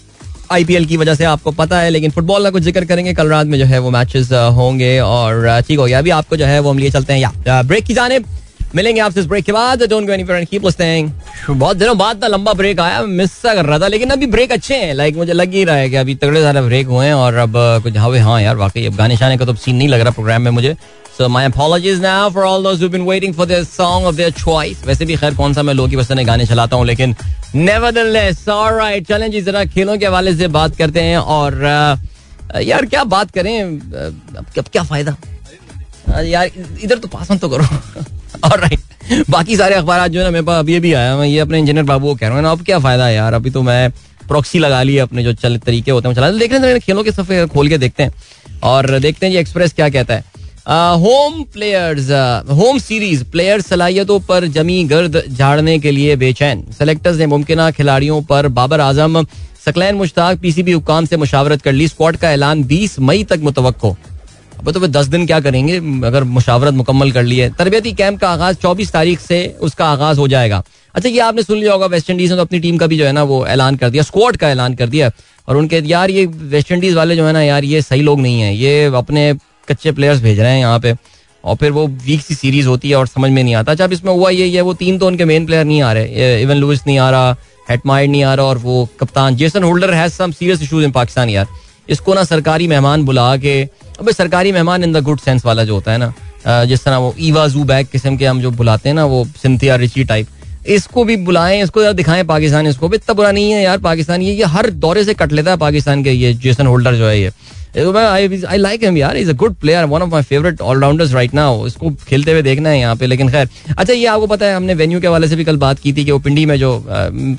आईपीएल की वजह से आपको पता है, लेकिन फुटबॉल का कुछ ज़िक्र करेंगे। कल रात में जो है वो मैचेस होंगे और ठीक हो गया। अभी आपको जो है वो हम लिए चलते हैं या ब्रेक की जाने मिलेंगे आपसे इस ब्रेक के बाद। Don't go anywhere and keep listening बहुत दिनों बाद ना लंबा ब्रेक आया मिस कर रहा था, लेकिन अभी ब्रेक अच्छे हैं। लाइक मुझे लग ही रहा है कि अभी तगड़े सारे ब्रेक हुए हैं और अब कुछ हाँ हाँ यार, वाकई अब गाने शाने का तो सीन नहीं लग रहा प्रोग्राम में मुझे। So my apologies now for all those been waiting for their song of their choice वैसे भी खैर कौन सा मैं लोग की वजह गाने चलाता हूँ, लेकिन नेवरदलेस ऑलराइट चलें जी, जरा खेलों के हवाले से बात करते हैं और यार क्या बात करें अब क्या फ़ायदा? यार, इधर तो पास तो करो। ऑलराइट बाकी सारे अखबार जो है ना, मेरे पास अभी भी आया मैं ये अपने इंजीनियर बाबू को कह रहा हूँ, अब क्या फ़ायदा है यार, अभी तो मैं प्रॉक्सी लगा ली अपने जो चल, तरीके होते हैं चला देख रहे हैं खेलों के सफे खोल के देखते हैं और देखते हैं जी एक्सप्रेस क्या कहता है। Home players home series player सलाहियतों पर जमी गर्द झाड़ने के लिए बेचैन। सेलेक्टर्स ने मुमकिन खिलाड़ियों पर बाबर आज़म, सकलैन मुश्ताक पीसीबी हुकाम से मुशावरत कर ली। स्क्वाड का ऐलान 20 मई तक मुतवक्को। अब तो वे दस दिन क्या करेंगे? अगर मुशावरत मुकम्मल कर ली है। तरबियती कैंप का आगाज़ चौबीस तारीख से उसका आगाज़ हो जाएगा। अच्छा ये आपने सुन लिया होगा वेस्ट इंडीज ने तो अपनी टीम का भी जो है ना, वो ऐलान कर दिया स्क्वाड का ऐलान कर दिया। और उनके, यार ये वेस्ट इंडीज वाले जो है ना, यार ये सही लोग नहीं है। ये अपने कच्चे प्लेयर्स भेज रहे हैं यहाँ पे। और फिर वो वीक सी सीरीज़ होती है और समझ में नहीं आता। अच्छा इसमें हुआ ये है वो तीन तो उनके मेन प्लेयर नहीं आ रहे। इवन लुइस नहीं आ रहा हेटमाइड नहीं आ रहा और वो कप्तान Jason Holder has some serious issues in Pakistan यार। इसको ना सरकारी मेहमान बुला के, अब सरकारी मेहमान इन द गुड सेंस वाला जो होता है ना जिस तरह वो ईवा जू बैग किस्म के हम जो बुलाते हैं ना, वो सिंथिया रिची टाइप इसको भी बुलाएँ, इसको जरा दिखाएँ पाकिस्तान, इसको। भी इतना बुरा नहीं है यार पाकिस्तान, ये ये हर दौरे से कट लेता है पाकिस्तान के, ये जेसन होल्डर जो है ये। लाइक हिम यार. Is a good player one of my favourite allrounders right now इसको खेलते हुए देखना है यहाँ पे, लेकिन खैर। अच्छा ये आपको पता है, हमने वेन्यू के हवाले से भी कल बात की थी कि वो पिंडी में जो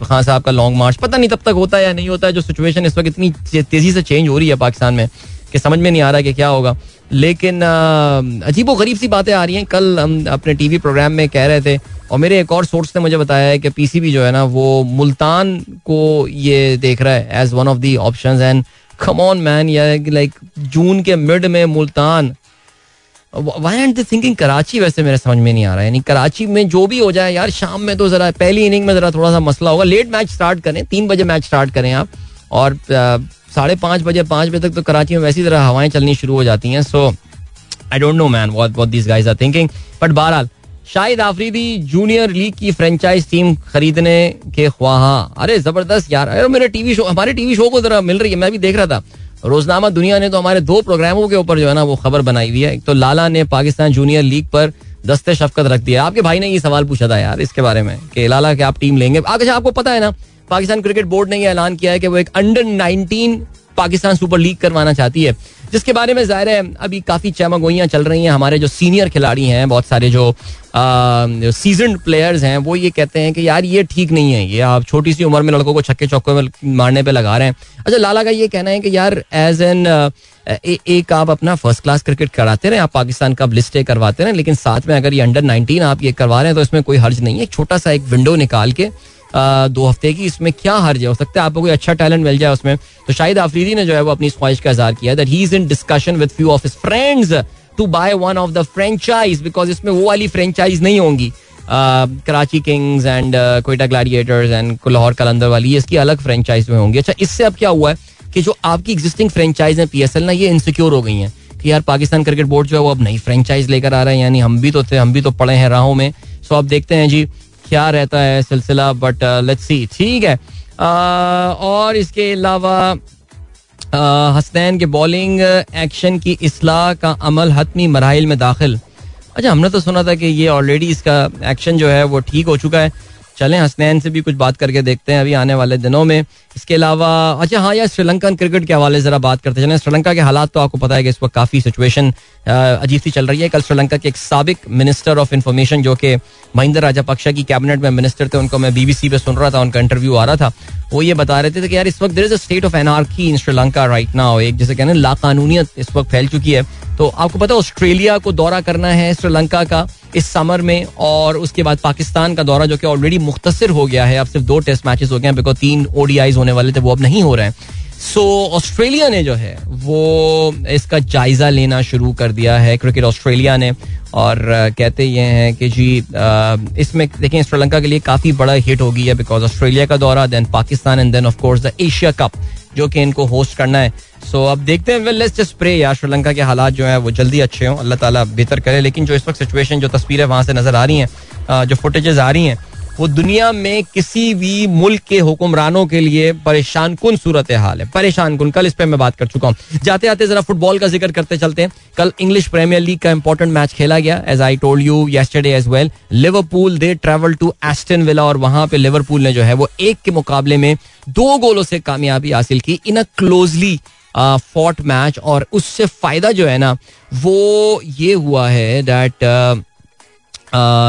खान साहब का लॉन्ग मार्च पता नहीं तब तक होता है या नहीं होता है, जो सिचुएशन इस वक्त इतनी तेज़ी से चेंज हो रही है पाकिस्तान में, कि समझ में नहीं आ रहा कि क्या होगा। लेकिन अजीब व गरीब सी बातें आ रही हैं। कल हम अपने टीवी प्रोग्राम में कह रहे थे, और मेरे एक और सोर्स ने मुझे बताया है कि पीसीबी जो है ना, वो मुल्तान को ये देख रहा है as one of the options and come on man या लाइक जून के मिड में Multan. Why and thinking Karachi वैसे मेरे समझ में नहीं आ रहा है. यानी कराची में जो भी हो जाए यार, शाम में तो जरा, पहली इनिंग में जरा थोड़ा सा मसला होगा. लेट मैच स्टार्ट करें. तीन बजे मैच स्टार्ट करें आप. और साढ़े पाँच बजे पाँच बजे तक तो कराची में वैसी तरह हवाएँ चलनी शुरू हो जाती हैं. So I don't know man what what this guys are thinking but बहरहाल शाहिद आफरीदी जूनियर लीग की फ्रेंचाइज टीम खरीदने के ख्वाहा। अरे, ज़बरदस्त यार। अरे, मेरे टीवी शो हमारे टीवी शो को जरा मिल रही है। मैं भी देख रहा था। रोजनामा दुनिया ने तो हमारे दो प्रोग्रामों के ऊपर जो है ना, वो खबर बनाई हुई है। एक तो लाला ने पाकिस्तान जूनियर लीग पर दस्ते शफकत रख दिया आपके भाई ने ये सवाल पूछा था यार इसके बारे में कि लाला के आप टीम लेंगे? आगे आपको पता है ना, पाकिस्तान क्रिकेट बोर्ड ने यह ऐलान किया है कि वो एक under nineteen Pakistan Super League करवाना चाहती है। जिसके बारे में ज़ाहिर है, अभी काफ़ी चमगोइयाँ चल रही हैं। हमारे जो सीनियर खिलाड़ी हैं, बहुत सारे जो सीज़न प्लेयर्स हैं, वो ये कहते हैं कि यार ये ठीक नहीं है। ये आप छोटी सी उम्र में लड़कों को छक्के चौके में मारने पे लगा रहे हैं। अच्छा लाला का ये कहना है कि यार एज एन एक आप अपना फ़र्स्ट क्लास क्रिकेट कराते रहे, आप पाकिस्तान का लिस्ट करवाते रहे, लेकिन साथ में अगर ये अंडर नाइनटीन आप ये करवा रहे हैं तो इसमें कोई हर्ज नहीं है। छोटा सा एक विंडो निकाल के दो हफ़्ते की, इसमें क्या हर्ज हो सकता है आपको कोई अच्छा टैलेंट मिल जाए उसमें। तो शायद आफरीदी ने जो है वो अपनी ख्वाहिश का इजहार किया that he is in discussion with few of his friends to buy one of the franchise because इसमें वो वाली फ्रेंचाइज नहीं होंगी। Karachi Kings and Quetta Gladiators and Lahore Qalandar वाली इसकी अलग फ्रेंचाइज में होंगी। अच्छा इससे अब क्या हुआ है कि जो आपकी एग्जिस्टिंग फ्रेंचाइज है पीएसएल ना, ये इनसिक्योर हो गई हैं कि यार पाकिस्तान क्रिकेट बोर्ड जो है वो अब नई फ्रेंचाइज लेकर आ रहा है। यानी हम भी तो थे, हम भी तो पड़े हैं राहों में। सो अब देखते हैं जी क्या रहता है सिलसिला बट लेट्स सी ठीक है। Uh, और इसके अलावा हसनैन के बॉलिंग एक्शन की असलाह का अमल हतमी मराइल में दाखिल। अच्छा हमने तो सुना था कि ये ऑलरेडी इसका एक्शन जो है वो ठीक हो चुका है। चलें हसनैन से भी कुछ बात करके देखते हैं अभी आने वाले दिनों में। इसके अलावा अच्छा हाँ यार श्रीलंकन क्रिकेट के हवाले जरा बात करते चलें, श्रीलंका के हालात तो आपको पता है कि इस वक्त काफ़ी सिचुएशन अजीब सी चल रही है। कल श्रीलंका के एक सबक मिनिस्टर ऑफ़ इन्फॉर्मेशन जो कि महिंद्र राजापक्षा की कैबिनेट में मिनिस्टर थे, उनको मैं बीबीसी पे सुन रहा था, उनका इंटरव्यू आ रहा था। वो ये बता रहे थे कि यार, इस वक्त there is a state of anarchy in Sri Lanka right now एक जैसे कहने लाकानूनियत इस वक्त फैल चुकी है। तो आपको पता है, ऑस्ट्रेलिया को दौरा करना है श्रीलंका का इस समर में, और उसके बाद पाकिस्तान का दौरा, जो कि ऑलरेडी मुख्तर हो गया है। अब सिर्फ़ दो टेस्ट मैचेस हो गए हैं बिकॉज़ तीन ओडीआईज होने वाले थे वो अब नहीं हो रहे हैं। सो so, ऑस्ट्रेलिया ने जो है वो इसका जायजा लेना शुरू कर दिया है। क्रिकेट ऑस्ट्रेलिया ने और कहते ये हैं कि जी इसमें देखें श्रीलंका के लिए काफ़ी बड़ा हिट होगी है बिकॉज़ ऑस्ट्रेलिया का दौरा then Pakistan and then of course the Asia Cup जो कि इनको होस्ट करना है। सो so, अब देखते हैं वेल लेट्स जस्ट प्रे यार श्रीलंका के हालात जो है वो जल्दी अच्छे हों। अल्लाह ताला बेहतर करे लेकिन जो इस वक्त सिचुएशन जो तस्वीरें वहाँ से नज़र आ रही हैं जो फुटेजेस आ रही हैं वो दुनिया में किसी भी मुल्क के हुक्मरानों के लिए परेशान कन सूरत हाल है। परेशान कन। कल इस पर मैं बात कर चुका हूँ। जाते आते जरा फुटबॉल का ज़िक्र करते चलते हैं। कल इंग्लिश प्रीमियर लीग का इंपॉर्टेंट मैच खेला गया as I told you yesterday as well Liverpool they travel to Aston Villa और वहाँ पे लिवरपूल ने जो है वो एक के मुकाबले में दो गोलों से कामयाबी हासिल की in a closely fought match और उससे फ़ायदा जो है ना, वो ये हुआ है दैट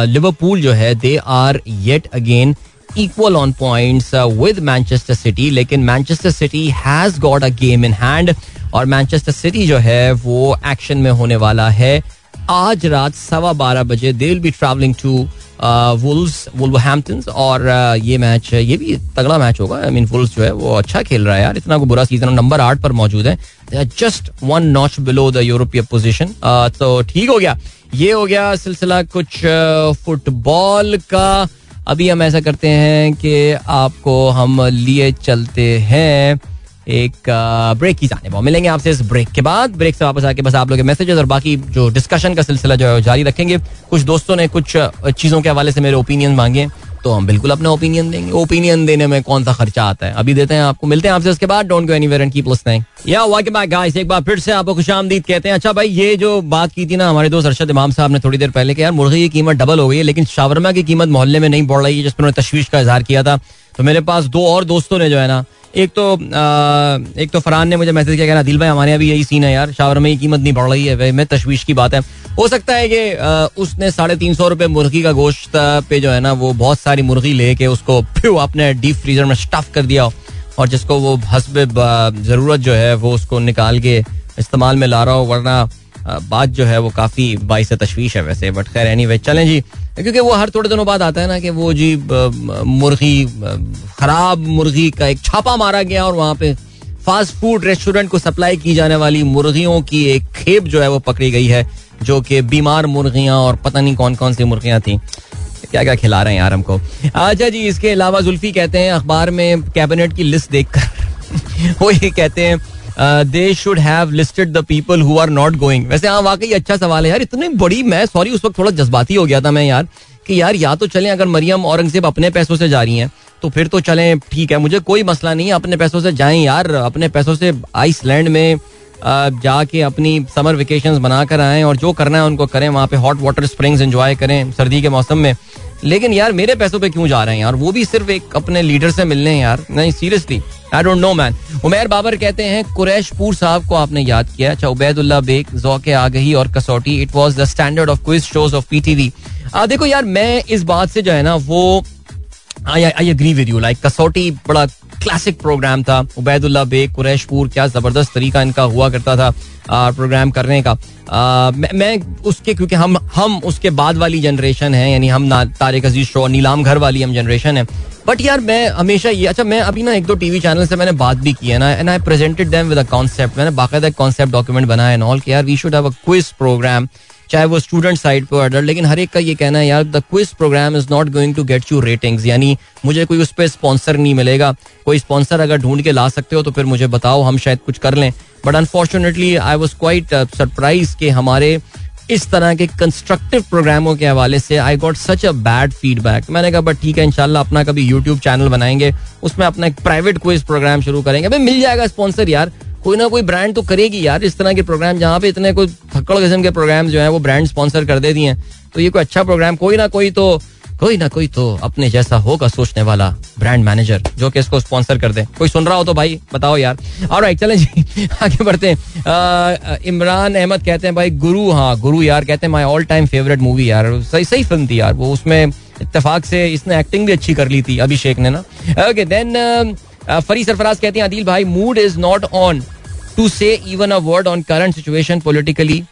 लिवरपूल जो है they are yet again equal on points with Manchester City लेकिन Manchester City has got a game in hand और मैनचेस्टर सिटी जो है वो एक्शन में होने वाला है। आज रात सवा बारह बजे they will be travelling to Wolves Wolverhampton और uh, ये मैच ये भी तगड़ा मैच होगा। आई मीन वुल्स जो है वो अच्छा खेल रहा है यार। इतना को बुरा सीज़न नंबर आठ पर मौजूद है। Just one notch below the European position तो ठीक हो गया। ये हो गया सिलसिला कुछ फुटबॉल का। अभी हम ऐसा करते हैं कि आपको हम लिए चलते हैं एक ब्रेक की जाने। मिलेंगे आपसे इस ब्रेक के बाद। ब्रेक से वापस आके बस आप लोग के मैसेजेस और बाकी जो डिस्कशन का सिलसिला जो है जारी रखेंगे। कुछ दोस्तों ने कुछ चीज़ों के हवाले से मेरे ओपिनियन मांगे। तो हम बिल्कुल अपना ओपिनियन देंगे। ओपिनियन देने में कौन सा खर्चा आता है? अभी देते हैं आपको। मिलते हैं आपसे उसके बाद। Don't go anywhere and keep listening या वेलकम बैक गाइस एक बार फिर से आपको खुशामदीद कहते हैं। अच्छा भाई, ये जो बात की थी ना हमारे दोस्त अरशद इमाम साहब ने थोड़ी देर पहले कि यार, मुर्गी की कीमत डबल हो गई है, लेकिन शावरमा की कीमत मोहल्ले में नहीं बढ़ रही है, जिस पर उन्होंने तशवीश का इजहार किया था। तो मेरे पास दो और दोस्तों ने जो है ना एक तो आ, एक तो फरहान ने मुझे मैसेज किया कहना दिल भाई हमारे यहाँ भी यही सीन है यार शावर में कीमत नहीं बढ़ रही है भाई मैं तशवीश की बात है। हो सकता है कि उसने साढ़े तीन सौ रुपये मुर्गी का गोश्त पे जो है ना वो बहुत सारी मुर्गी लेके उसको फिर अपने डीप फ्रीजर में स्टफ़ कर दिया और जिसको वो हसब ज़रूरत जो है वो उसको निकाल के इस्तेमाल में ला रहा हो वरना बात जो है वो काफ़ी बाईस तशवीश है वैसे बट खैर एनी वे चलें जी। क्योंकि वो हर थोड़े दिनों बाद आता है ना कि वो जी मुर्गी खराब मुर्गी का एक छापा मारा गया और वहाँ पे फास्ट फ़ूड रेस्टोरेंट को सप्लाई की जाने वाली मुर्गियों की एक खेप जो है वो पकड़ी गई है, जो कि बीमार मुर्गियाँ और पता नहीं कौन कौन सी मुर्गियाँ थी। क्या क्या खिला रहे हैं यार हमको। अच्छा जी, इसके अलावा जुल्फी कहते हैं, अखबार में कैबिनेट की लिस्ट देखकर वो ये कहते हैं they should have listed the people who are not going वैसे हाँ वाकई अच्छा सवाल है यार, इतनी बड़ी, मैं सॉरी उस वक्त थोड़ा जज्बाती हो गया था मैं यार, कि यार या तो चलें अगर मरियम औरंगज़ेब अपने पैसों से जा रही हैं तो फिर तो चलें, ठीक है, मुझे कोई मसला नहीं है, अपने पैसों से जाएँ यार, अपने पैसों से आइसलैंड में जाके अपनी समर वेकेशन बनाकर आए और जो करना है उनको करें, वहाँ पे हॉट वाटर स्प्रिंग्स एंजॉय करें, सर्दी के मौसम में। लेकिन यार, मेरे पैसों पे क्यों जा रहे हैं यार? वो भी सिर्फ़ एक अपने लीडर से मिलने हैं यार। नहीं seriously I don't know man Umer Babar कहते हैं, कुरैशपुर साहब को आपने याद किया? अच्छा उबैदुल्ला बेग, जौके आ गई और Kasauti. It was the standard of quiz shows of PTV देखो यार, मैं इस बात से जो है ना, वो I agree with you like Kasauti बड़ा क्लासिक प्रोग्राम था। उबैदुल्ला बेग कुरैशपुर क्या ज़बरदस्त तरीका इनका हुआ करता था प्रोग्राम करने का। आ, मैं, मैं उसके क्योंकि हम हम उसके बाद वाली जनरेशन है यानी हम तारिक अज़ीज़ शो नीलाम घर वाली हम जनरेशन है। बट यार मैं हमेशा ये अच्छा मैं अभी ना एक दो टीवी चैनल से मैंने बात भी की है ना and I presented them with a concept मैंने बाकायदा कॉन्सेप्ट डॉक्यूमेंट बनाया एंड ऑल कि यार we should have a quiz programme चाहे वो स्टूडेंट साइड पे अडल्ट लेकिन हर एक का ये कहना है, यार the quiz programme is not going to get you ratings यानी मुझे कोई उस पर स्पॉन्सर नहीं मिलेगा। कोई स्पॉन्सर अगर ढूंढ के ला सकते हो तो फिर मुझे बताओ, हम शायद कुछ कर लें। But unfortunately I was quite surprise के हमारे इस तरह के कंस्ट्रक्टिव प्रोग्रामों के हवाले से I got such a bad feedback मैंने कहा, बट ठीक है, इंशाल्लाह अपना कभी यूट्यूब चैनल बनाएँगे, उसमें अपना एक प्राइवेट क्विज प्रोग्राम शुरू करेंगे। भाई मिल जाएगा स्पॉन्सर यार। कोई ना कोई ब्रांड तो करेगी यार, इस तरह के प्रोग्राम जहाँ पे इतने कोई थक्कड़ किस्म के प्रोग्राम जो है, वो ब्रांड स्पॉन्सर कर देती हैं। तो ये कोई अच्छा प्रोग्राम कोई ना कोई तो कोई ना कोई तो अपने जैसा होगा सोचने वाला ब्रांड मैनेजर जो कि इसको स्पॉन्सर कर दे। कोई सुन रहा हो तो भाई, बताओ यार। और राइट चलें जी, आगे बढ़ते हैं। इमरान अहमद कहते हैं, भाई गुरु हाँ गुरु यार, कहते हैं my all time favourite movie यार। सही सही फ़िल्म थी यार वो, उसमें इत्तेफाक से इसने एक्टिंग भी अच्छी कर ली थी, अभिषेक ने ना। ओके देन फरी सरफराज कहते हैं अदिल भाई mood is not on to say even a word on current situation politically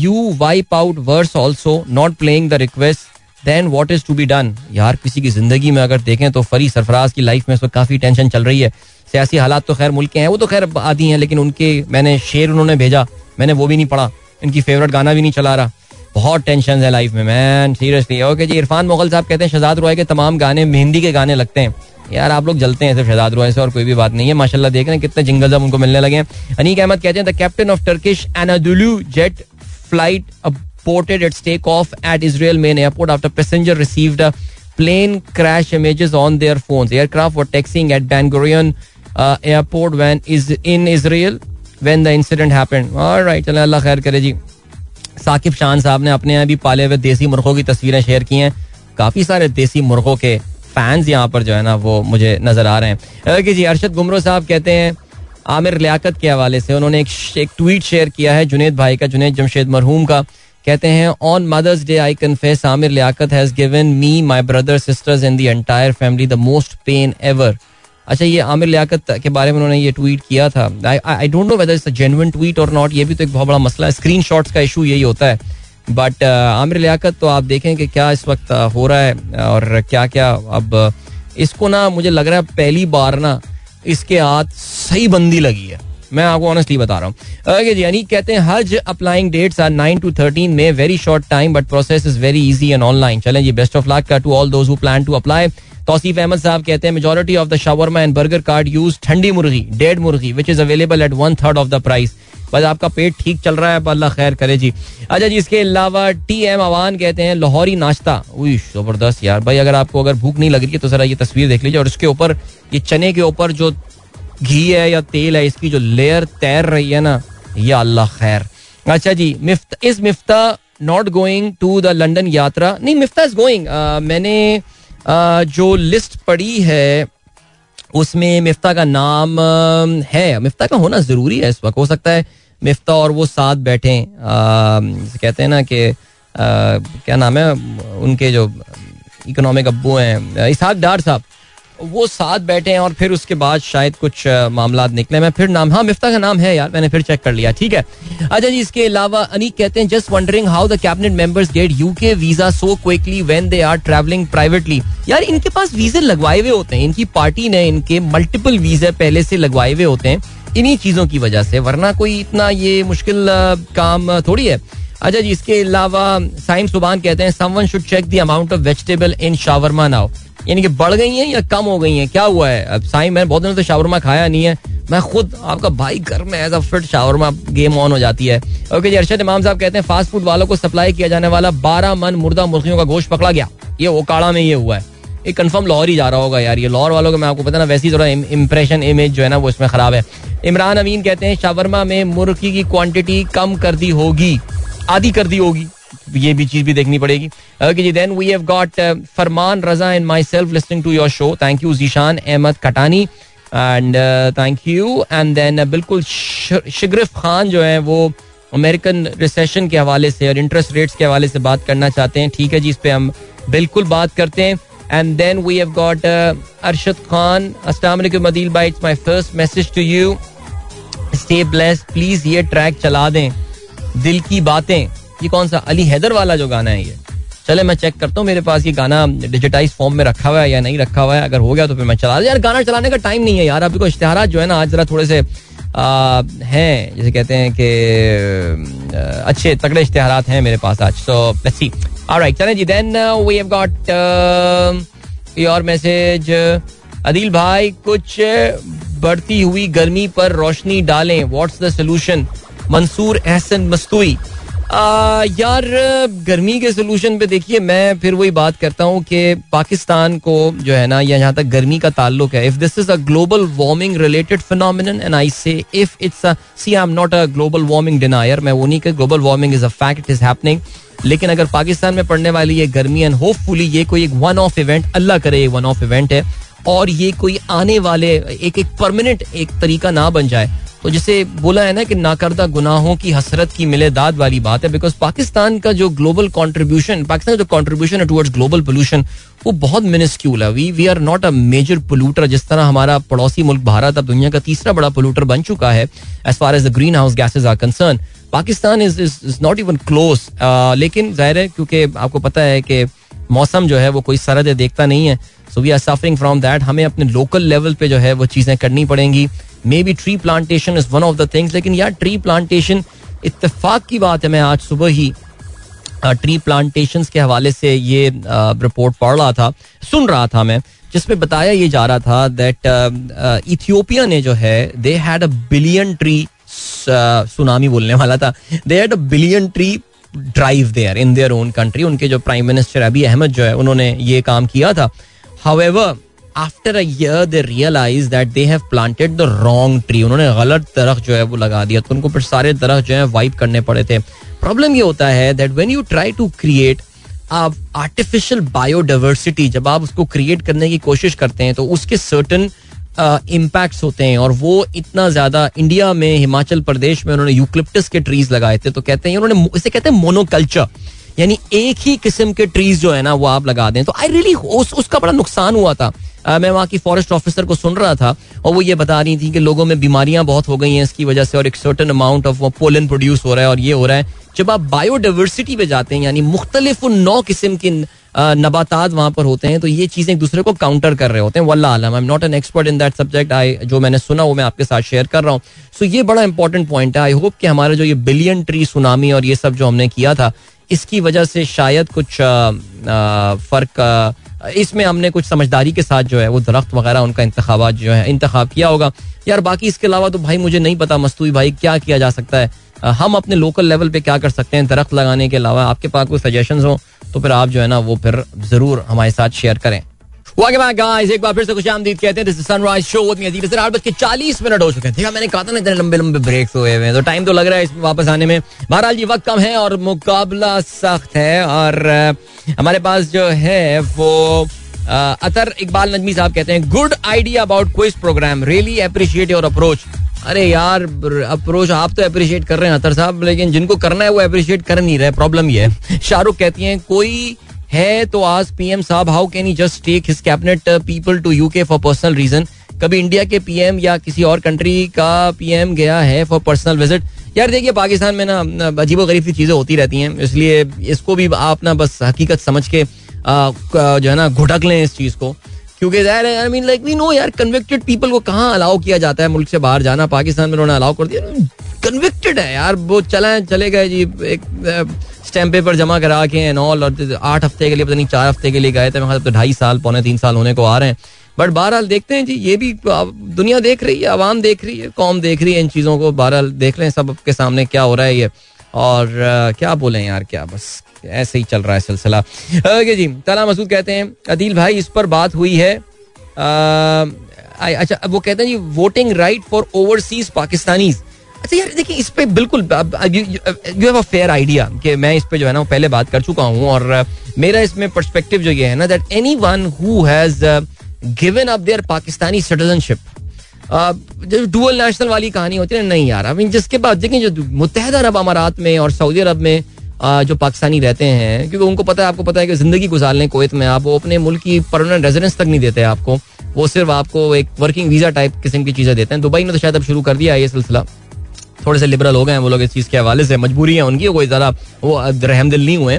you wipe out worse also not playing the request then what is to be done यार, किसी की ज़िंदगी में अगर देखें तो फरी सरफराज की लाइफ में इस वक्त काफ़ी टेंशन चल रही है। सियासी हालात तो खैर मुल्क हैं, वो तो खैर आदि हैं, लेकिन उनके, मैंने शेर उन्होंने भेजा, मैंने वो भी नहीं पढ़ा, इनकी फेवरेट गाना भी नहीं चला रहा। बहुत टेंशन है लाइफ में मैन सीरियसली ओके जी, इरफान मोगल साहब कहते हैं, शहजाद रॉय के तमाम गाने हिंदी के गाने लगते हैं। यार, आप लोग जलते हैं सिर्फ़ शहजाद रॉय से और कोई भी बात नहीं है। माशाल्लाह, देख रहे हैं कितने जिंगल अब उनको मिलने लगे हैं। अहमद कहते हैं the captain of Turkish Anadolu jet flight aborted at stake of at Israel main airport after passenger received plane crash images on their phone aircraft और taxiing at Ben Gurion airport when is in Israel when the incident happened और राइट चले अल्लाह खैर करे जी साकिब शान साहब ने अपने यहाँ भी पाले हुए देसी मुर्गों की तस्वीरें शेयर की हैं। काफ़ी सारे देसी मुर्गों के फैंस यहाँ पर जो है ना वो मुझे नज़र आ रहे हैं। जी अरशद गुमरो साहब कहते हैं आमिर लियाकत के हवाले से उन्होंने एक, एक ट्वीट शेयर किया है जुनेद भाई का जुनेद जमशेद मरहूम का। कहते हैं on Mother's Day I confess Aamir Liaquat has given me my brother sisters in the entire family the most pain ever अच्छा ये आमिर लियाकत के बारे में उन्होंने ये ट्वीट किया था। I don't know whether it's a genuine tweet और नॉट ये भी तो एक बहुत बड़ा मसला है। स्क्रीन का इशू यही होता है। बट uh, आमिर लियाकत तो आप देखें कि क्या इस वक्त uh, हो रहा है और क्या क्या अब uh, इसको ना मुझे लग रहा है पहली बार ना इसके हाथ सही बंदी लगी है। मैं आपको ऑनेस्टली बता रहा हूँ। ओके जी, यानी कहते हैं, Hajj applying dates are nine to thirteen में very short time but process is very easy and online चलें जी बेस्ट ऑफ़ लक का to all those who plan to apply Tauseef Ahmed साहब कहते हैं majority of the shawarma and burger card use ठंडी मुर्गी डेड मुर्गी which is available at one third of the price बस आपका पेट ठीक चल रहा है अल्लाह खैर करे जी। अच्छा जी, इसके अलावा टी एम अवान कहते हैं, लाहौरी नाश्ता। ज़बरदस्त यार। भाई, अगर आपको अगर भूख नहीं लग रही है तो जरा ये तस्वीर देख लीजिए, और इसके ऊपर, ये चने के ऊपर जो घी है या तेल है, इसकी जो लेयर तैर रही है ना, या अल्लाह खैर। अच्छा जी, मिफ्त, इस Miftah not going to the London यात्रा, नहीं, मिफ्ता इज़ गोइंग मैंने जो लिस्ट पढ़ी है, उसमें मिफ्ता का नाम है। मिफ्ता का होना ज़रूरी है इस वक्त, हो सकता है मिफ्ता और वो साथ बैठे कहते हैं ना कि क्या नाम है, उनके जो इकोनॉमिक अबू हैं इसहाक डार साहब वो साथ बैठे हैं और फिर उसके बाद शायद कुछ मामला निकले। मैं फिर नाम हाँ मिफ्ता का नाम है यार, मैंने फिर चेक कर लिया, ठीक है। अच्छा जी, इसके अलावा अनीक कहते हैं just wondering how the cabinet members get UK visa so quickly when they are travelling privately यार, इनके पास वीजे लगवाए हुए होते हैं, इनकी पार्टी ने इनके मल्टीपल वीजे पहले से लगवाए हुए होते हैं, इन्हीं चीज़ों की वजह से, वरना कोई इतना ये मुश्किल काम थोड़ी है। अच्छा जी, इसके अलावा साइम सुबान कहते हैं someone should check the amount of vegetable in shawarma now यानी कि बढ़ गई हैं या कम हो गई हैं? क्या हुआ है? अब साई मैंने बहुत दिनों से शावरमा खाया नहीं है। मैं खुद, आपका भाई घर में as a fit shawarma game on हो जाती है। ओके जी, अरशद इमाम साहब कहते हैं फास्ट फ़ूड वालों को सप्लाई किया जाने वाला बारह मन मुर्दा मुर्गियों का गोश्त पकड़ा गया। ये ओकाड़ा में ये हुआ है। ये कंफर्म लाहौर ही जा रहा होगा यार। ये लाहौर वालों को मैं आपको पता ना, वैसी थोड़ा इंप्रेशन इमेज जो है ना, वो इसमें खराब है। इमरान अमीन कहते हैं शावरमा में मुर्गी की क्वांटिटी कम कर दी होगी। आधी कर दी होगी। ये भी चीज़ भी देखनी पड़ेगी। Okay ji then we have got Farman Raza and myself listening to your show thank you Zeeshan Ahmed Katani and thank you and then बिल्कुल शिग्रिफ खान जो है, वो अमेरिकन रिसेशन के हवाले से और इंटरेस्ट रेट्स के हवाले से बात करना चाहते हैं। ठीक है जी, इस पे हम बिल्कुल बात करते हैं। And then we have got Arshad Khan अस्सलाम मदील भाई it's my first message to you stay blessed please ये ट्रैक चला दें। दिल की बातें, ये कौन सा? अली हैदर वाला जो गाना है ये। चले, मैं चेक करता हूँ, मेरे पास ये गाना डिजिटाइज फॉर्म में रखा हुआ है या नहीं रखा हुआ है। अगर हो गया तो फिर मैं चला यार, गाना चलाने का टाइम नहीं है यार। अभी को इश्तेहार जो है ना, आज जरा थोड़े से हैं, जैसे कहते हैं कि अच्छे तगड़े इश्तेहार हैं मेरे पास आज। सो लेट्स सी ऑलराइट चलें जी then we have got your message Adil भाई, कुछ बढ़ती हुई गर्मी पर रोशनी डालें। What's the solution Mansoor Ahsan मस्तुई। यार, गर्मी के सोल्यूशन पे देखिए, मैं फिर वही बात करता हूँ कि पाकिस्तान को जो है ना, या जहाँ तक गर्मी का ताल्लुक है if this is a global warming related phenomenon and I say if it's see I am not a global warming denier मैं वो नहीं कि global warming is a fact it is happening लेकिन अगर पाकिस्तान में पड़ने वाली ये गर्मी एंड होपफुली ये कोई एक वन ऑफ़ इवेंट अल्लाह करे वन ऑफ़ इवेंट है, और ये कोई आने वाले एक एक परमानेंट एक तरीका ना बन जाए तो जिसे बोला है ना कि नाकर्दा गुनाहों की हसरत की मिले दाद वाली बात है बिकॉज़ पाकिस्तान का जो ग्लोबल कॉन्ट्रीब्यूशन पाकिस्तान का जो कॉन्ट्रीब्यूशन है टुवर्ड्स ग्लोबल पोल्यूशन वो बहुत मिनिस्क्यूल है। We we are not a major polluter जिस तरह हमारा पड़ोसी मुल्क भारत अब दुनिया का तीसरा बड़ा पोल्यूटर बन चुका है as far as the greenhouse gases are concern Pakistan is is not even close लेकिन ज़ाहिर है, क्योंकि आपको पता है कि मौसम जो है वो कोई सरहद देखता नहीं है so we are suffering from that हमें अपने लोकल लेवल पे जो है वो चीज़ें करनी पड़ेंगी। Maybe tree plantation is one of the things लेकिन यार ट्री प्लांटेशन इतफाक की बात है मैं आज सुबह ही ट्री प्लांटेशन के हवाले से ये रिपोर्ट पढ़ रहा था सुन रहा था मैं जिसमें बताया ये जा रहा था दैट इथियोपिया ने जो है they had a billion tree tsunami बोलने वाला था they had a billion tree drive there in their own country उनके जो प्राइम मिनिस्टर अभी अहमद जो है उन्होंने ये काम किया था however after a year they realise that they have planted the wrong tree उन्होंने गलत दरख्त जो है वो लगा दिया। तो उनको फिर सारे दरख्त जो है वाइप करने पड़े थे। प्रॉब्लम ये होता है that when you try to create artificial biodiversity जब आप उसको क्रिएट करने की कोशिश करते हैं तो उसके सर्टन इम्पैक्ट्स होते हैं। और वो इतना ज़्यादा इंडिया में हिमाचल प्रदेश में उन्होंने यूक्लिप्टस के ट्रीज लगाए थे तो कहते हैं उन्होंने इसे कहते हैं मोनोकल्चर यानी एक ही किस्म के ट्रीज जो है ना वो आप लगा दें। तो आई रियली उस, उसका बड़ा नुकसान हुआ था। मैं वहाँ की फॉरेस्ट ऑफिसर को सुन रहा था और वो ये बता रही थी कि लोगों में बीमारियाँ बहुत हो गई हैं इसकी वजह से और एक certain amount of pollen produce हो रहा है और ये हो रहा है। जब आप बायोडाइवर्सिटी पे जाते हैं, यानी मुख्तलिफ़ नौ किस्म के नबातात वहाँ पर होते हैं तो ये चीज़ें एक दूसरे को काउंटर कर रहे होते हैं। वल्ला आलम I am not an expert in that subject I जो मैंने सुना वो मैं आपके साथ शेयर कर रहा हूँ। सो ये बड़ा इंपॉर्टेंट पॉइंट है। आई होप कि हमारे जो ये बिलियन ट्री सुनामी और ये सब जो हमने किया था, इसकी वजह से शायद कुछ फ़र्क इसमें हमने कुछ समझदारी के साथ जो है वो दरख्त वगैरह, उनका इंतबात जो है, इंतखब किया होगा। यार, बाकी इसके अलावा तो भाई मुझे नहीं पता, मस्तूई भाई, क्या किया जा सकता है? हम अपने लोकल लेवल पे क्या कर सकते हैं दरख्त लगाने के अलावा? आपके पास कोई सजेशन हो तो फिर आप जो है ना, वो फिर ज़रूर हमारे साथ शेयर करें। एक बार फिर से खुश आमदीद कहते हैं दिस सनराइज शो आठ बज के चालीस मिनट हो चुके हैं। मैंने कहा था ना, इतने लंबे लंबे ब्रेक्स हुए हुए तो टाइम तो लग रहा है इसमें वापस आने में। बहरहाल जी, वक्त कम है और मुकाबला सख्त है। और हमारे पास जो है, वो अतर इकबाल नजमी साहब कहते हैं good idea about quiz programme really appreciate your approach अरे यार अप्रोच आप तो अप्रिशिएट कर रहे हैं अतर साहब, लेकिन जिनको करना है, वो अप्रिशिएट कर नहीं रहे। प्रॉब्लम ये है। शाहरुख कहती हैं, कोई है तो आज पीएम साहब how can he just take his cabinet people to UK for personal reason कभी इंडिया के पीएम या किसी और कंट्री का पीएम गया है फॉर पर्सनल विज़िट यार देखिए, पाकिस्तान में ना अजीब गरीब सी चीज़ें होती रहती हैं, इसलिए इसको भी आप ना बस हकीकत समझ के, जो है ना, घुटक लें इस चीज़ को। क्योंकि ज़ाहिर है I mean like we know यार कन्विक्टेड पीपल को कहाँ अलाउ किया जाता है मुल्क से बाहर जाना? पाकिस्तान में उन्होंने अलाउ कर दिया। कन्विक्टेड है यार, वो चला, चले गए जी, एक स्टैम्प पेपर जमा करा के एंड ऑल और आठ हफ़्ते के लिए, पता नहीं, चार हफ़्ते के लिए गए थे। मतलब तो ढाई साल, पौने तीन साल होने को आ रहे हैं। बट बहरहाल देखते हैं जी, ये भी दुनिया देख रही है, आवाम देख रही है, कौम देख रही है इन चीज़ों को। बहरहाल देख रहे हैं सब के सामने क्या हो रहा है ये। और क्या बोले यार, क्या बस ऐसे ही चल रहा है सिलसिला। ओके जी, तला मसूद कहते हैं, अदील भाई, इस पर बात हुई है। अच्छा वो कहते हैं जी voting right for overseas Pakistanis अच्छा यार, देखिए, इस पे बिल्कुल you have a fair idea कि मैं इस पर जो है ना, पहले बात कर चुका हूँ और मेरा इसमें पर्सपेक्टिव जो ये है ना that anyone who has given up their Pakistani citizenship जो डुअल नेशनल वाली कहानी होती है नहीं यार। आई जिसके बाद, देखें जो मुतहदा अरब अमारात में और सऊदी अरब में जो पाकिस्तानी रहते हैं, क्योंकि उनको पता है, आपको पता है कि ज़िंदगी गुजार लें कोयत में आप, वो अपने मुल्क की परमानेंट रेजिडेंस तक नहीं देते आपको। वो सिर्फ़ आपको एक वर्किंग वीज़ा टाइप किस्म की चीज़ें देते हैं। दुबई ने तो शायद अब शुरू कर दिया है ये सिलसिला। थोड़े से लिबरल हो गए हैं वो लोग इस चीज़ के हवाले से। मजबूरी है उनकी, कोई ज़्यादा वो रहमदिल नहीं हुए।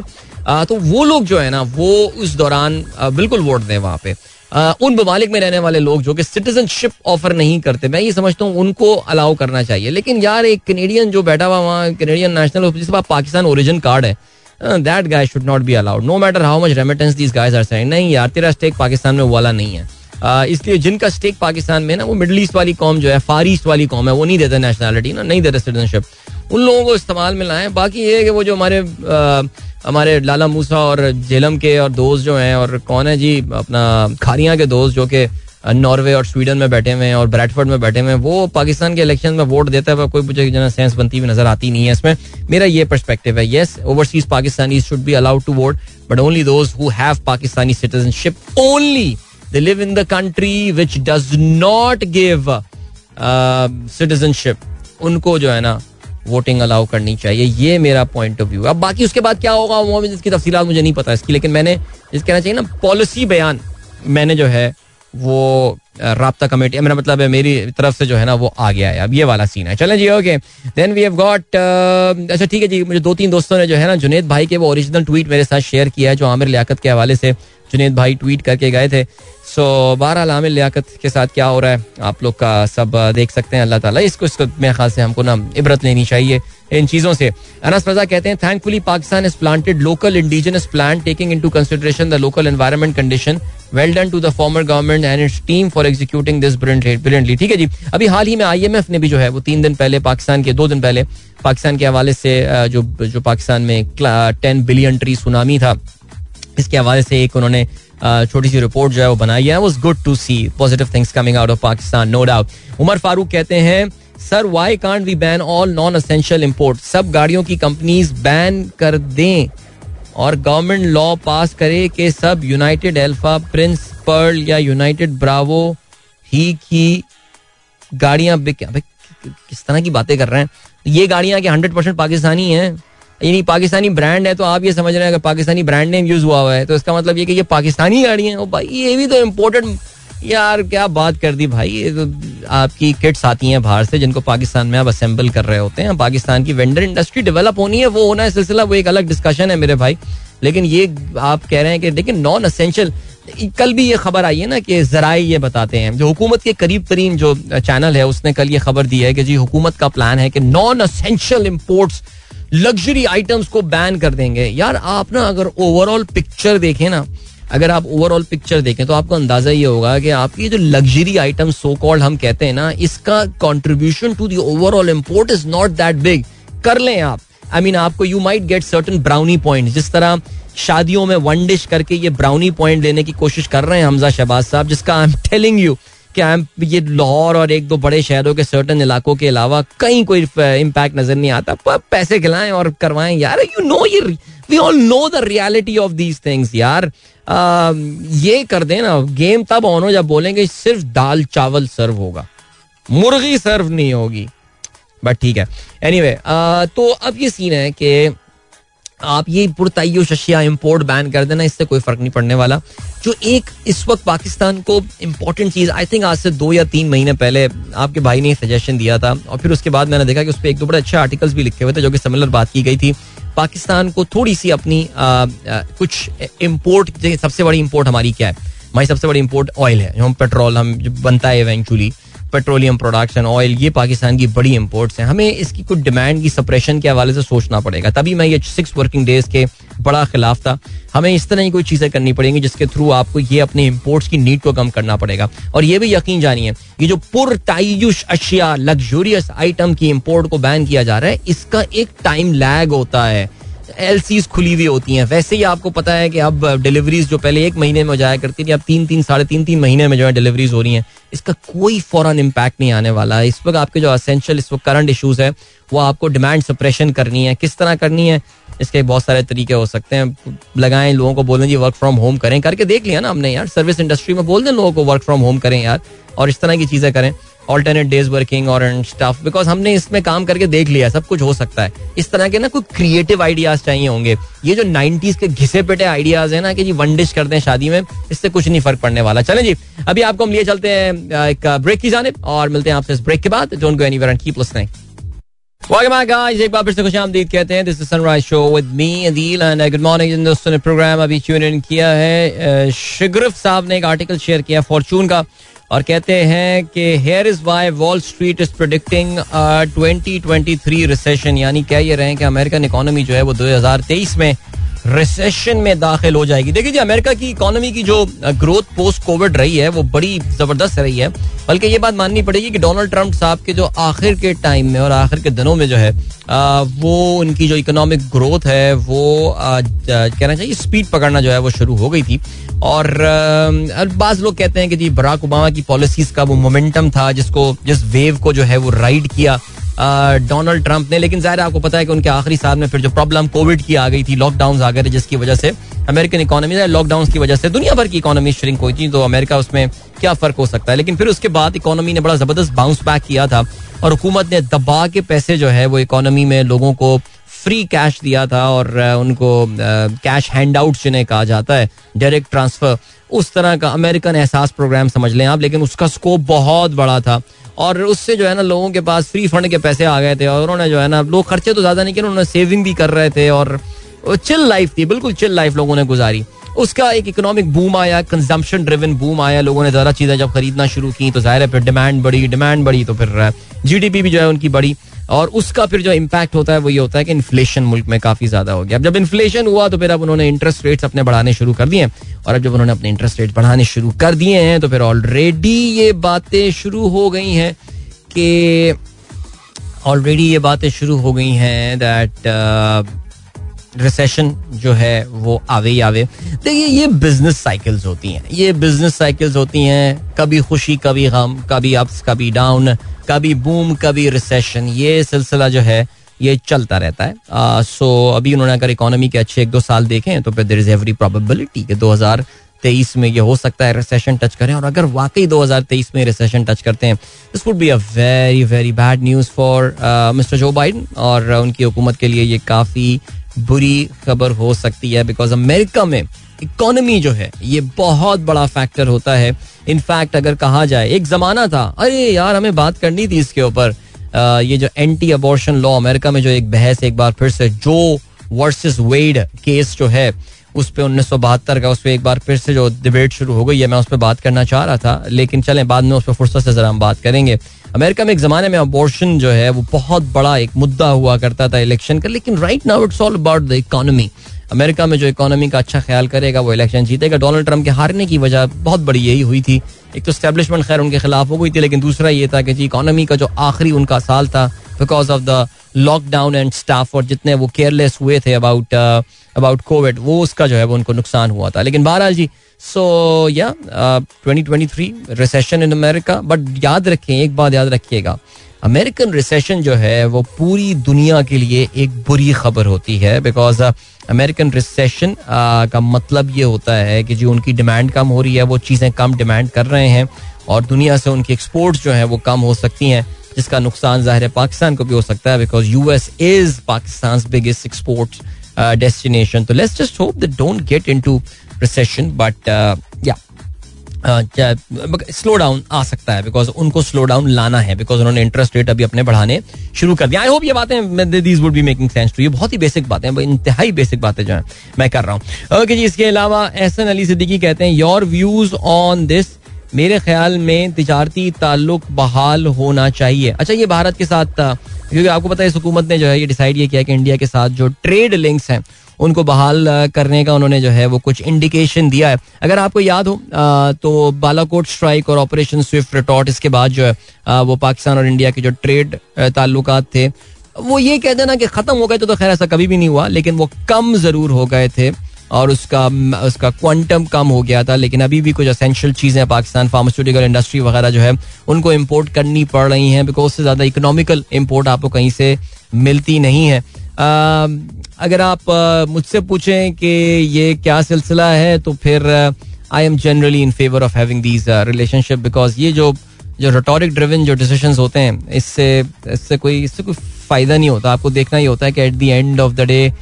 तो वो लोग जो है ना, वो उस दौरान बिल्कुल वोट दें वहाँ पे। उन ममालिक में रहने वाले लोग जो कि सिटीजनशिप ऑफ़र नहीं करते, मैं ये समझता हूँ उनको अलाउ करना चाहिए। लेकिन यार एक कनेडियन जो बैठा हुआ वहाँ कनेडियन नेशनल जिसके पास पाकिस्तान ओरिजिन कार्ड है that guy should not be allowed no matter how much remittance these guys are नहीं यार, तेरा स्टेक पाकिस्तान में वाला नहीं है। इसलिए जिनका स्टेक पाकिस्तान में ना, वो मिडल ईस्ट वाली कॉम जो है फार ईस्ट वाली कॉम है, वो नहीं देते नेशनैलिटी ना, नहीं देते सिटीजनशिप उन लोगों को इस्तेमाल में लाएँ। बाकी ये है कि वो जो हमारे हमारे लाला मूसा और झेलम के और दोस्त जो हैं और कौन है जी, अपना खारिया के दोस्त जो कि नॉर्वे और स्वीडन में बैठे हुए हैं और ब्रैडफर्ड में बैठे हुए हैं, वो पाकिस्तान के इलेक्शन में वोट देता है कोई मुझे जना सेंस बनती हुई नज़र आती नहीं है इसमें। मेरा ये परस्पेक्टिव है yes overseas Pakistani should be allowed to vote but only those who have Pakistani citizenship only they live in the country which does not give citizenship उनको जो है ना वोटिंग अलाउ करनी चाहिए, ये मेरा पॉइंट ऑफ़ व्यू अब बाकी उसके बाद क्या होगा, वो इसकी तफसीत मुझे नहीं पता इसकी, लेकिन मैंने जिस कहना चाहिए ना पॉलिसी बयान मैंने जो है, वो रबता कमेटी, मेरा मतलब है मेरी तरफ़ से जो है ना, वो आ गया है अब ये वाला सीन है। चलें जी okay then we have got अच्छा ठीक है जी, मुझे दो तीन दोस्तों ने जो है ना, जुनेद भाई के वो ओरिजिनल ट्वीट मेरे साथ शेयर किया है, जो आमिर लियाकत के हवाले से जुनेद भाई ट्वीट करके गए थे। सो बहरहाल आमिर लियाकत के साथ क्या हो रहा है? आप लोग का सब देख सकते हैं, अल्लाह ताला इसको इसको मेरे ख्याल से हमको ना इबरत लेनी चाहिए इन चीज़ों से। अनस रजा कहते हैं thankfully Pakistan is planted local indigenous plan taking into consideration the local environment condition well done to the former government and its team for executing this brilliantly ठीक है जी? अभी हाल ही में आईएमएफ ने भी जो है, वो तीन दिन पहले पाकिस्तान के, दो दिन पहले पाकिस्तान के हवाले से जो जो पाकिस्तान में टेन बिलियन ट्री सुनामी था, इसके हवाले से एक उन्होंने छोटी सी रिपोर्ट जो है वो बनाई है। Was good to see positive things coming out of Pakistan no doubt Umar Farooq कहते हैं sir why can't we ban all non essential import सब गाड़ियों की कंपनीज़ बैन कर दें और गवर्नमेंट लॉ पास करे कि सब यूनाइटेड एल्फा प्रिंस पर्ल या यूनाइटेड ब्रावो ही की गाड़ियाँ बिक किस तरह की बातें कर रहे हैं? ये गाड़ियाँ कि हंड्रेड परसेंट पाकिस्तानी हैं। यानी पाकिस्तानी ब्रांड है तो आप ये समझ रहे हैं, अगर पाकिस्तानी ब्रांड नेम यूज़ हुआ हुआ है तो इसका मतलब ये कि ये पाकिस्तानी गाड़ी है। भाई, ये भी तो इम्पोर्टेंट यार, क्या बात कर दी भाई, ये तो आपकी किट्स आती हैं बाहर से, जिनको पाकिस्तान में आप असेंबल कर रहे होते हैं, पाकिस्तान की वेंडर इंडस्ट्री डेवलप होनी है, वो होना है सिलसिला, वो एक अलग डिस्कशन है मेरे भाई। लेकिन ये आप कह रहे हैं कि देखिए नॉन असेंशियल कल भी ये खबर आई है ना कि जराए ये बताते हैं, जो हुकूमत के करीब तरीन जो चैनल है, उसने कल ये खबर दी है कि जी, हुकूमत का प्लान है कि non essential imports luxury items को बैन कर देंगे। यार आप ना अगर ओवरऑल पिक्चर देखें ना अगर आप ओवरऑल पिक्चर देखें तो आपको अंदाज़ा ये होगा कि आपकी जो लग्जरी आइटम सो कॉल्ड हम कहते हैं ना इसका contribution to the overall import is not that big कर लें आप। आई I मीन mean, आपको you might get certain brownie point जिस तरह शादियों में वन डिश करके ये ब्राउनी पॉइंट लेने की कोशिश कर रहे हैं हमजा शहबाज साहब जिसका आई एम टेलिंग यू कि ये लाहौर और एक दो बड़े शहरों के सर्टन इलाकों के अलावा कहीं कोई इम्पैक्ट नज़र नहीं आता। पर पैसे खिलाएँ और करवाएँ। यार यू नो ये we all know the reality of these things यार। आ, ये कर देना गेम तब ऑन हो जब बोलेंगे सिर्फ़ दाल चावल सर्व होगा। मुर्गी सर्व नहीं होगी। बट ठीक है। एनीवे anyway, तो अब ये सीन है कि आप ये पुरतयश अशिया इम्पोर्ट बैन कर देना इससे कोई फ़र्क नहीं पड़ने वाला। जो एक इस वक्त पाकिस्तान को इम्पोर्टेंट चीज़ आई थिंक आज से दो या तीन महीने पहले आपके भाई ने सजेशन दिया था और फिर उसके बाद मैंने देखा कि उस पर एक दो बड़े अच्छे आर्टिकल्स भी लिखे हुए थे जो कि सिमिलर बात की गई थी। पाकिस्तान को थोड़ी सी अपनी आ, आ, कुछ इम्पोर्ट सबसे बड़ी इम्पोर्ट हमारी क्या है? हमारी सबसे बड़ी इम्पोर्ट ऑयल है जो हम पेट्रोल हम बनता है इवेंचुअली पेट्रोलियम प्रोडक्शन ऑयल, ये पाकिस्तान की बड़ी इंपोर्ट्स हैं। हमें इसकी कुछ डिमांड की सप्रेशन के हवाले से सोचना पड़ेगा। तभी मैं ये सिक्स वर्किंग डेज़ के बड़ा खिलाफ था। हमें इस तरह की कोई चीज़ें करनी पड़ेंगी जिसके थ्रू आपको ये अपने इम्पोर्ट्स की नीड को कम करना पड़ेगा। और ये भी यकीन जानिए, ये जो पुरतायुश अशिया लग्जूरियस आइटम की इम्पोर्ट को बैन किया जा रहा है, इसका एक टाइम लैग होता है। एल खुली हुई होती हैं। वैसे ही आपको पता है कि अब डिलीवरीज जो पहले एक महीने में जाया करती थी, अब तीन तीन साढ़े तीन तीन महीने में जो है डिलीवरीज हो रही हैं। इसका कोई फॉरन इम्पैक्ट नहीं आने वाला इस वक्त आपके जो असेंशियल इस वक्त करंट इशूज है, वो आपको डिमांड सप्रेशन करनी है। किस तरह करनी है, इसके बहुत सारे तरीके हो सकते हैं। लगाएँ, लोगों को बोलें, जी वर्क फ्रॉम होम करें। करके देख लिया ना हमने यार। सर्विस इंडस्ट्री में बोल दें, लोगों को वर्क फ्रॉम होम करें यार। और इस तरह की चीज़ें करें। ऑल्टरनेट डेज़ वर्किंग और स्टाफ बिकॉज़ हमने इसमें काम करके देख लिया सब कुछ हो सकता है। इस तरह के ना कोई क्रिएटिव आइडियाज़ चाहिए होंगे। ये जो नाइनटीज के घिसे पिटे आइडियाज़ है ना कि जी वन डिश करते हैं शादी में, इससे कुछ नहीं फ़र्क पड़ने वाला। चले जी, अभी आपको हम लिए चलते हैं एक ब्रेक की जाने और मिलते हैं आपसे इस ब्रेक के बाद। डोंट गो एंड कीप एक बार फिर से खुश कहते हैं this is Sunrise show with me Adeel and good morning दोस्तों ने प्रोग्राम अभी ट्यून इन किया है साहब ने एक आर्टिकल शेयर किया फॉर्चून का। और कहते हैं कि here is why Wall Street is predicting twenty twenty three recession यानी कह ये रहे हैं कि अमेरिकन इकोनॉमी जो है वो दो हज़ार तेईस में रिसेशन में दाखिल हो जाएगी। देखिए जी, अमेरिका की इकोनॉमी की जो ग्रोथ पोस्ट कोविड रही है, वो बड़ी ज़बरदस्त रही है। बल्कि ये बात माननी पड़ेगी कि डोनाल्ड ट्रंप साहब के जो आखिर के टाइम में और आखिर के दिनों में जो है वो उनकी जो इकोनॉमिक ग्रोथ है, वो कहना चाहिए स्पीड पकड़ना जो है, वो शुरू हो गई थी। और बाज लोग कहते हैं कि जी, बराक ओबामा की पॉलिसीज़ का वो मोमेंटम था, जिसको, जिस वेव को जो है वो राइड किया। डोनाल्ड ट्रंप ने, लेकिन ज़ाहिर आपको पता है कि उनके आखिरी साल में फिर जो प्रॉब्लम कोविड की आ गई थी लॉकडाउन आ गए थे, जिसकी वजह से अमेरिकन इकोनॉमी लॉकडाउन की वजह से दुनिया भर की इकोनॉमी श्रिंक हुई थी तो अमेरिका उसमें क्या फ़र्क हो सकता है? लेकिन फिर उसके बाद इकोनॉमी ने बड़ा ज़बरदस्त बाउंस बैक किया था और हुकूमत ने दबा के पैसे जो है, वो इकोनॉमी में लोगों को फ्री कैश दिया था और उनको कैश हैंड आउट जिन्हें कहा जाता है डायरेक्ट ट्रांसफ़र उस तरह का अमेरिकन एहसास प्रोग्राम समझ लें आप, लेकिन उसका स्कोप बहुत बड़ा था। और उससे जो है ना लोगों के पास फ्री फंड के पैसे आ गए थे और उन्होंने जो है ना, लोग खर्चे तो ज़्यादा नहीं किए, उन्होंने सेविंग भी कर रहे थे और चिल लाइफ थी, बिल्कुल चिल लाइफ लोगों ने गुजारी। उसका एक इकोनॉमिक बूम आया कंजम्पशन ड्रिवन बूम आया, लोगों ने ज़्यादा चीज़ें जब खरीदना शुरू की तो ज़ाहिर है फिर डिमांड बढ़ी डिमांड बढ़ी तो फिर जीडीपी भी जो है उनकी बड़ी और उसका फिर जो इम्पैक्ट होता है वो ये होता है कि इन्फ्लेशन मुल्क में काफ़ी ज़्यादा हो गया। अब जब इन्फ्लेशन हुआ तो फिर अब उन्होंने इंटरेस्ट रेट्स अपने बढ़ाने शुरू कर दिए और अब जब उन्होंने अपने इंटरेस्ट रेट बढ़ाने शुरू कर दिए हैं तो फिर ऑलरेडी ये बातें शुरू हो गई हैं कि ऑलरेडी ये बातें शुरू हो गई हैं दैट रिसेशन uh, जो है वो आवे ही आवे। देखिए ये बिज़नेस साइकिल्स होती हैं। ये बिज़नेस साइकिल्स होती हैं कभी खुशी कभी गम कभी अप्स कभी डाउन कभी बूम, कभी रिसेशन ये सिलसिला जो है, ये चलता रहता है। सो अभी उन्होंने अगर इकोनॉमी के अच्छे एक दो साल देखें तो फिर देर इज़ एवरी प्रोबेबिलिटी कि 2000 तेईस में ये हो सकता है रिसेशन टच करें। और अगर वाकई 2023 में रिसेशन टच करते हैं this would be a very very bad news for Mister Joe Biden और उनकी हुकूमत के लिए ये काफ़ी बुरी खबर हो सकती है बिकॉज़ अमेरिका में इकोनॉमी जो है, ये बहुत बड़ा फैक्टर होता है। इनफैक्ट अगर कहा जाए, एक जमाना था, अरे यार, हमें बात करनी थी इसके ऊपर। ये जो एंटी अबॉर्शन लॉ अमेरिका में जो एक बहस एक बार फिर से जो वर्सेस वेड केस जो है, उस पर उन्नीस सौ बहत्तर का, उस पर एक बार फिर से जो डिबेट शुरू हो गई है, मैं उस पर बात करना चाह रहा था, लेकिन चलें, बाद में उस पर फुर्सत से जरा हम बात करेंगे। अमेरिका में एक जमाने में अबॉर्शन जो है, वो बहुत बड़ा एक मुद्दा हुआ करता था इलेक्शन का, लेकिन right now it's all about the economy America में जो इकोनॉमी का अच्छा ख्याल करेगा, वो इलेक्शन जीतेगा। डोनाल्ड ट्रंप के हारने की वजह बहुत बड़ी यही हुई थी। एक तो स्टैब्लिशमेंट खैर उनके खिलाफ हो गई थी, लेकिन दूसरा ये था कि जी, इकोनॉमी का जो आखिरी उनका साल था because of the lockdown and stuff और जितने वो केयरलेस हुए थे अबाउट अबाउट कोविड वो उसका जो है, वो उनको नुकसान हुआ था। लेकिन बहरहाल जी so yeah twenty twenty three recession in America but याद रखें एक बात याद रखिएगा अमेरिकन रिसेशन जो है, वो पूरी दुनिया के लिए एक बुरी खबर होती है बिकॉज़ अमेरिकन रिसेशन का मतलब ये होता है कि जो उनकी डिमांड कम हो रही है, वो चीज़ें कम डिमांड कर रहे हैं और दुनिया से उनकी एक्सपोर्ट्स जो है वो कम हो सकती हैं, जिसका नुकसान ज़ाहिर है पाकिस्तान को भी हो सकता है because U S is Pakistan biggest export destination तो let's just hope that don't get into recession but या स्लो डाउन आ सकता है बिकॉज़ उनको स्लो डाउन लाना है बिकॉज़ उन्होंने इंटरेस्ट रेट अभी अपने बढ़ाने शुरू कर दिया। आई होप ये बातें these would be making sense to ये बहुत ही बेसिक बातें इंतहाई बेसिक बातें जो है मैं कर रहा हूँ। ओके okay, जी इसके अलावा एहसन अली सिद्दीकी कहते हैं योर व्यूज़ ऑन दिस मेरे ख्याल में तजारती ताल्लुक बहाल होना चाहिए। अच्छा ये भारत के साथ क्योंकि आपको पता है इस हुकूमत ने जो है ये डिसाइड ये किया कि इंडिया के साथ जो ट्रेड लिंक्स हैं उनको बहाल करने का उन्होंने जो है वो कुछ इंडिकेशन दिया है। अगर आपको याद हो तो बालाकोट स्ट्राइक और ऑपरेशन स्विफ्ट रिटॉर्ट इसके बाद जो है वो पाकिस्तान और इंडिया के जो ट्रेड ताल्लुक थे वो ये कहते ना कि खत्म हो गए तो, तो खैर ऐसा कभी भी नहीं हुआ लेकिन वो कम ज़रूर हो गए थे और उसका उसका क्वांटम कम हो गया था लेकिन अभी भी कुछ असेंशियल चीज़ें पाकिस्तान फार्मास्यूटिकल इंडस्ट्री वगैरह जो है उनको इम्पोर्ट करनी पड़ रही हैं बिकॉज़ उससे ज़्यादा इकोनॉमिकल इम्पोर्ट आपको कहीं से मिलती नहीं है। अगर आप मुझसे पूछें कि ये क्या सिलसिला है तो फिर I am generally in favour of having these relationship because ये जो जो रिटोरिक ड्रिवन जो डिसीज़न होते हैं इससे इससे कोई इससे कोई फ़ायदा नहीं होता। आपको देखना ही होता है कि at the end of the day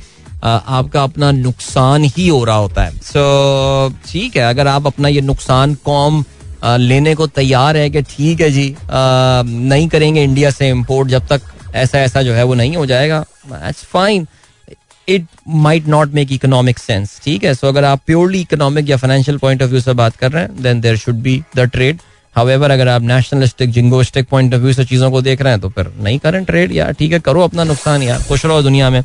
आपका अपना नुकसान ही हो रहा होता है। सो so, ठीक है अगर आप अपना ये नुकसान कॉम लेने को तैयार है कि ठीक है जी नहीं करेंगे इंडिया से इम्पोर्ट जब तक ऐसा ऐसा जो है वो नहीं हो जाएगा that's fine it might not make economic sense ठीक है? सो so, अगर आप प्योरली इकोनॉमिक या फाइनेंशियल पॉइंट ऑफ़ व्यू से बात कर रहे हैं then there should be the trade however अगर आप nationalistic jingoistic point of view से चीज़ों को देख रहे हैं तो फिर नहीं करें ट्रेड यार। ठीक है? करो अपना नुकसान यार। खुश रहो दुनिया में।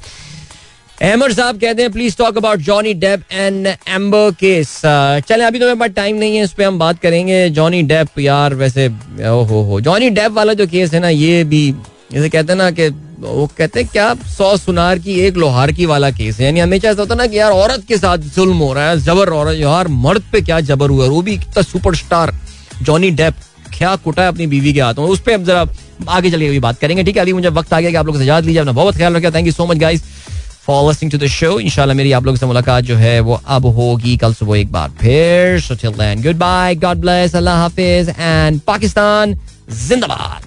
अहमद साहब कहते हैं please talk about Johnny Depp and Amber case चले अभी तो मेरे पास टाइम नहीं है इस पर हम बात करेंगे। जॉनी डेप यार वैसे ओहो हो। जॉनी डेप वाला जो केस है ना ये भी जैसे कहते हैं ना कि वो कहते हैं, क्या सौ सुनार की एक लोहार की वाला केस है? यानी हमेशा ऐसा होता है ना कि यार औरत के साथ जुल्म हो रहा है, जबर औरत यार मर्द पे क्या जबर हुआ वो भी इतना सुपरस्टार, जॉनी डेप, क्या कुटा है अपनी बीवी के हाथों उस पर अब जरा आगे चलिए, अभी बात करेंगे, ठीक है? अभी मुझे वक्त आ गया कि आप लोग से लीजिए, अपना बहुत ख्याल रखा thank you so much guys for listening to the show इंशाल्लाह मेरी आप लोगों से मुलाकात जो है वो अब होगी कल सुबह एक बार फिर। गुड बाय गॉड ब्लेस अल्लाह हाफिज एंड पाकिस्तान जिंदाबाद।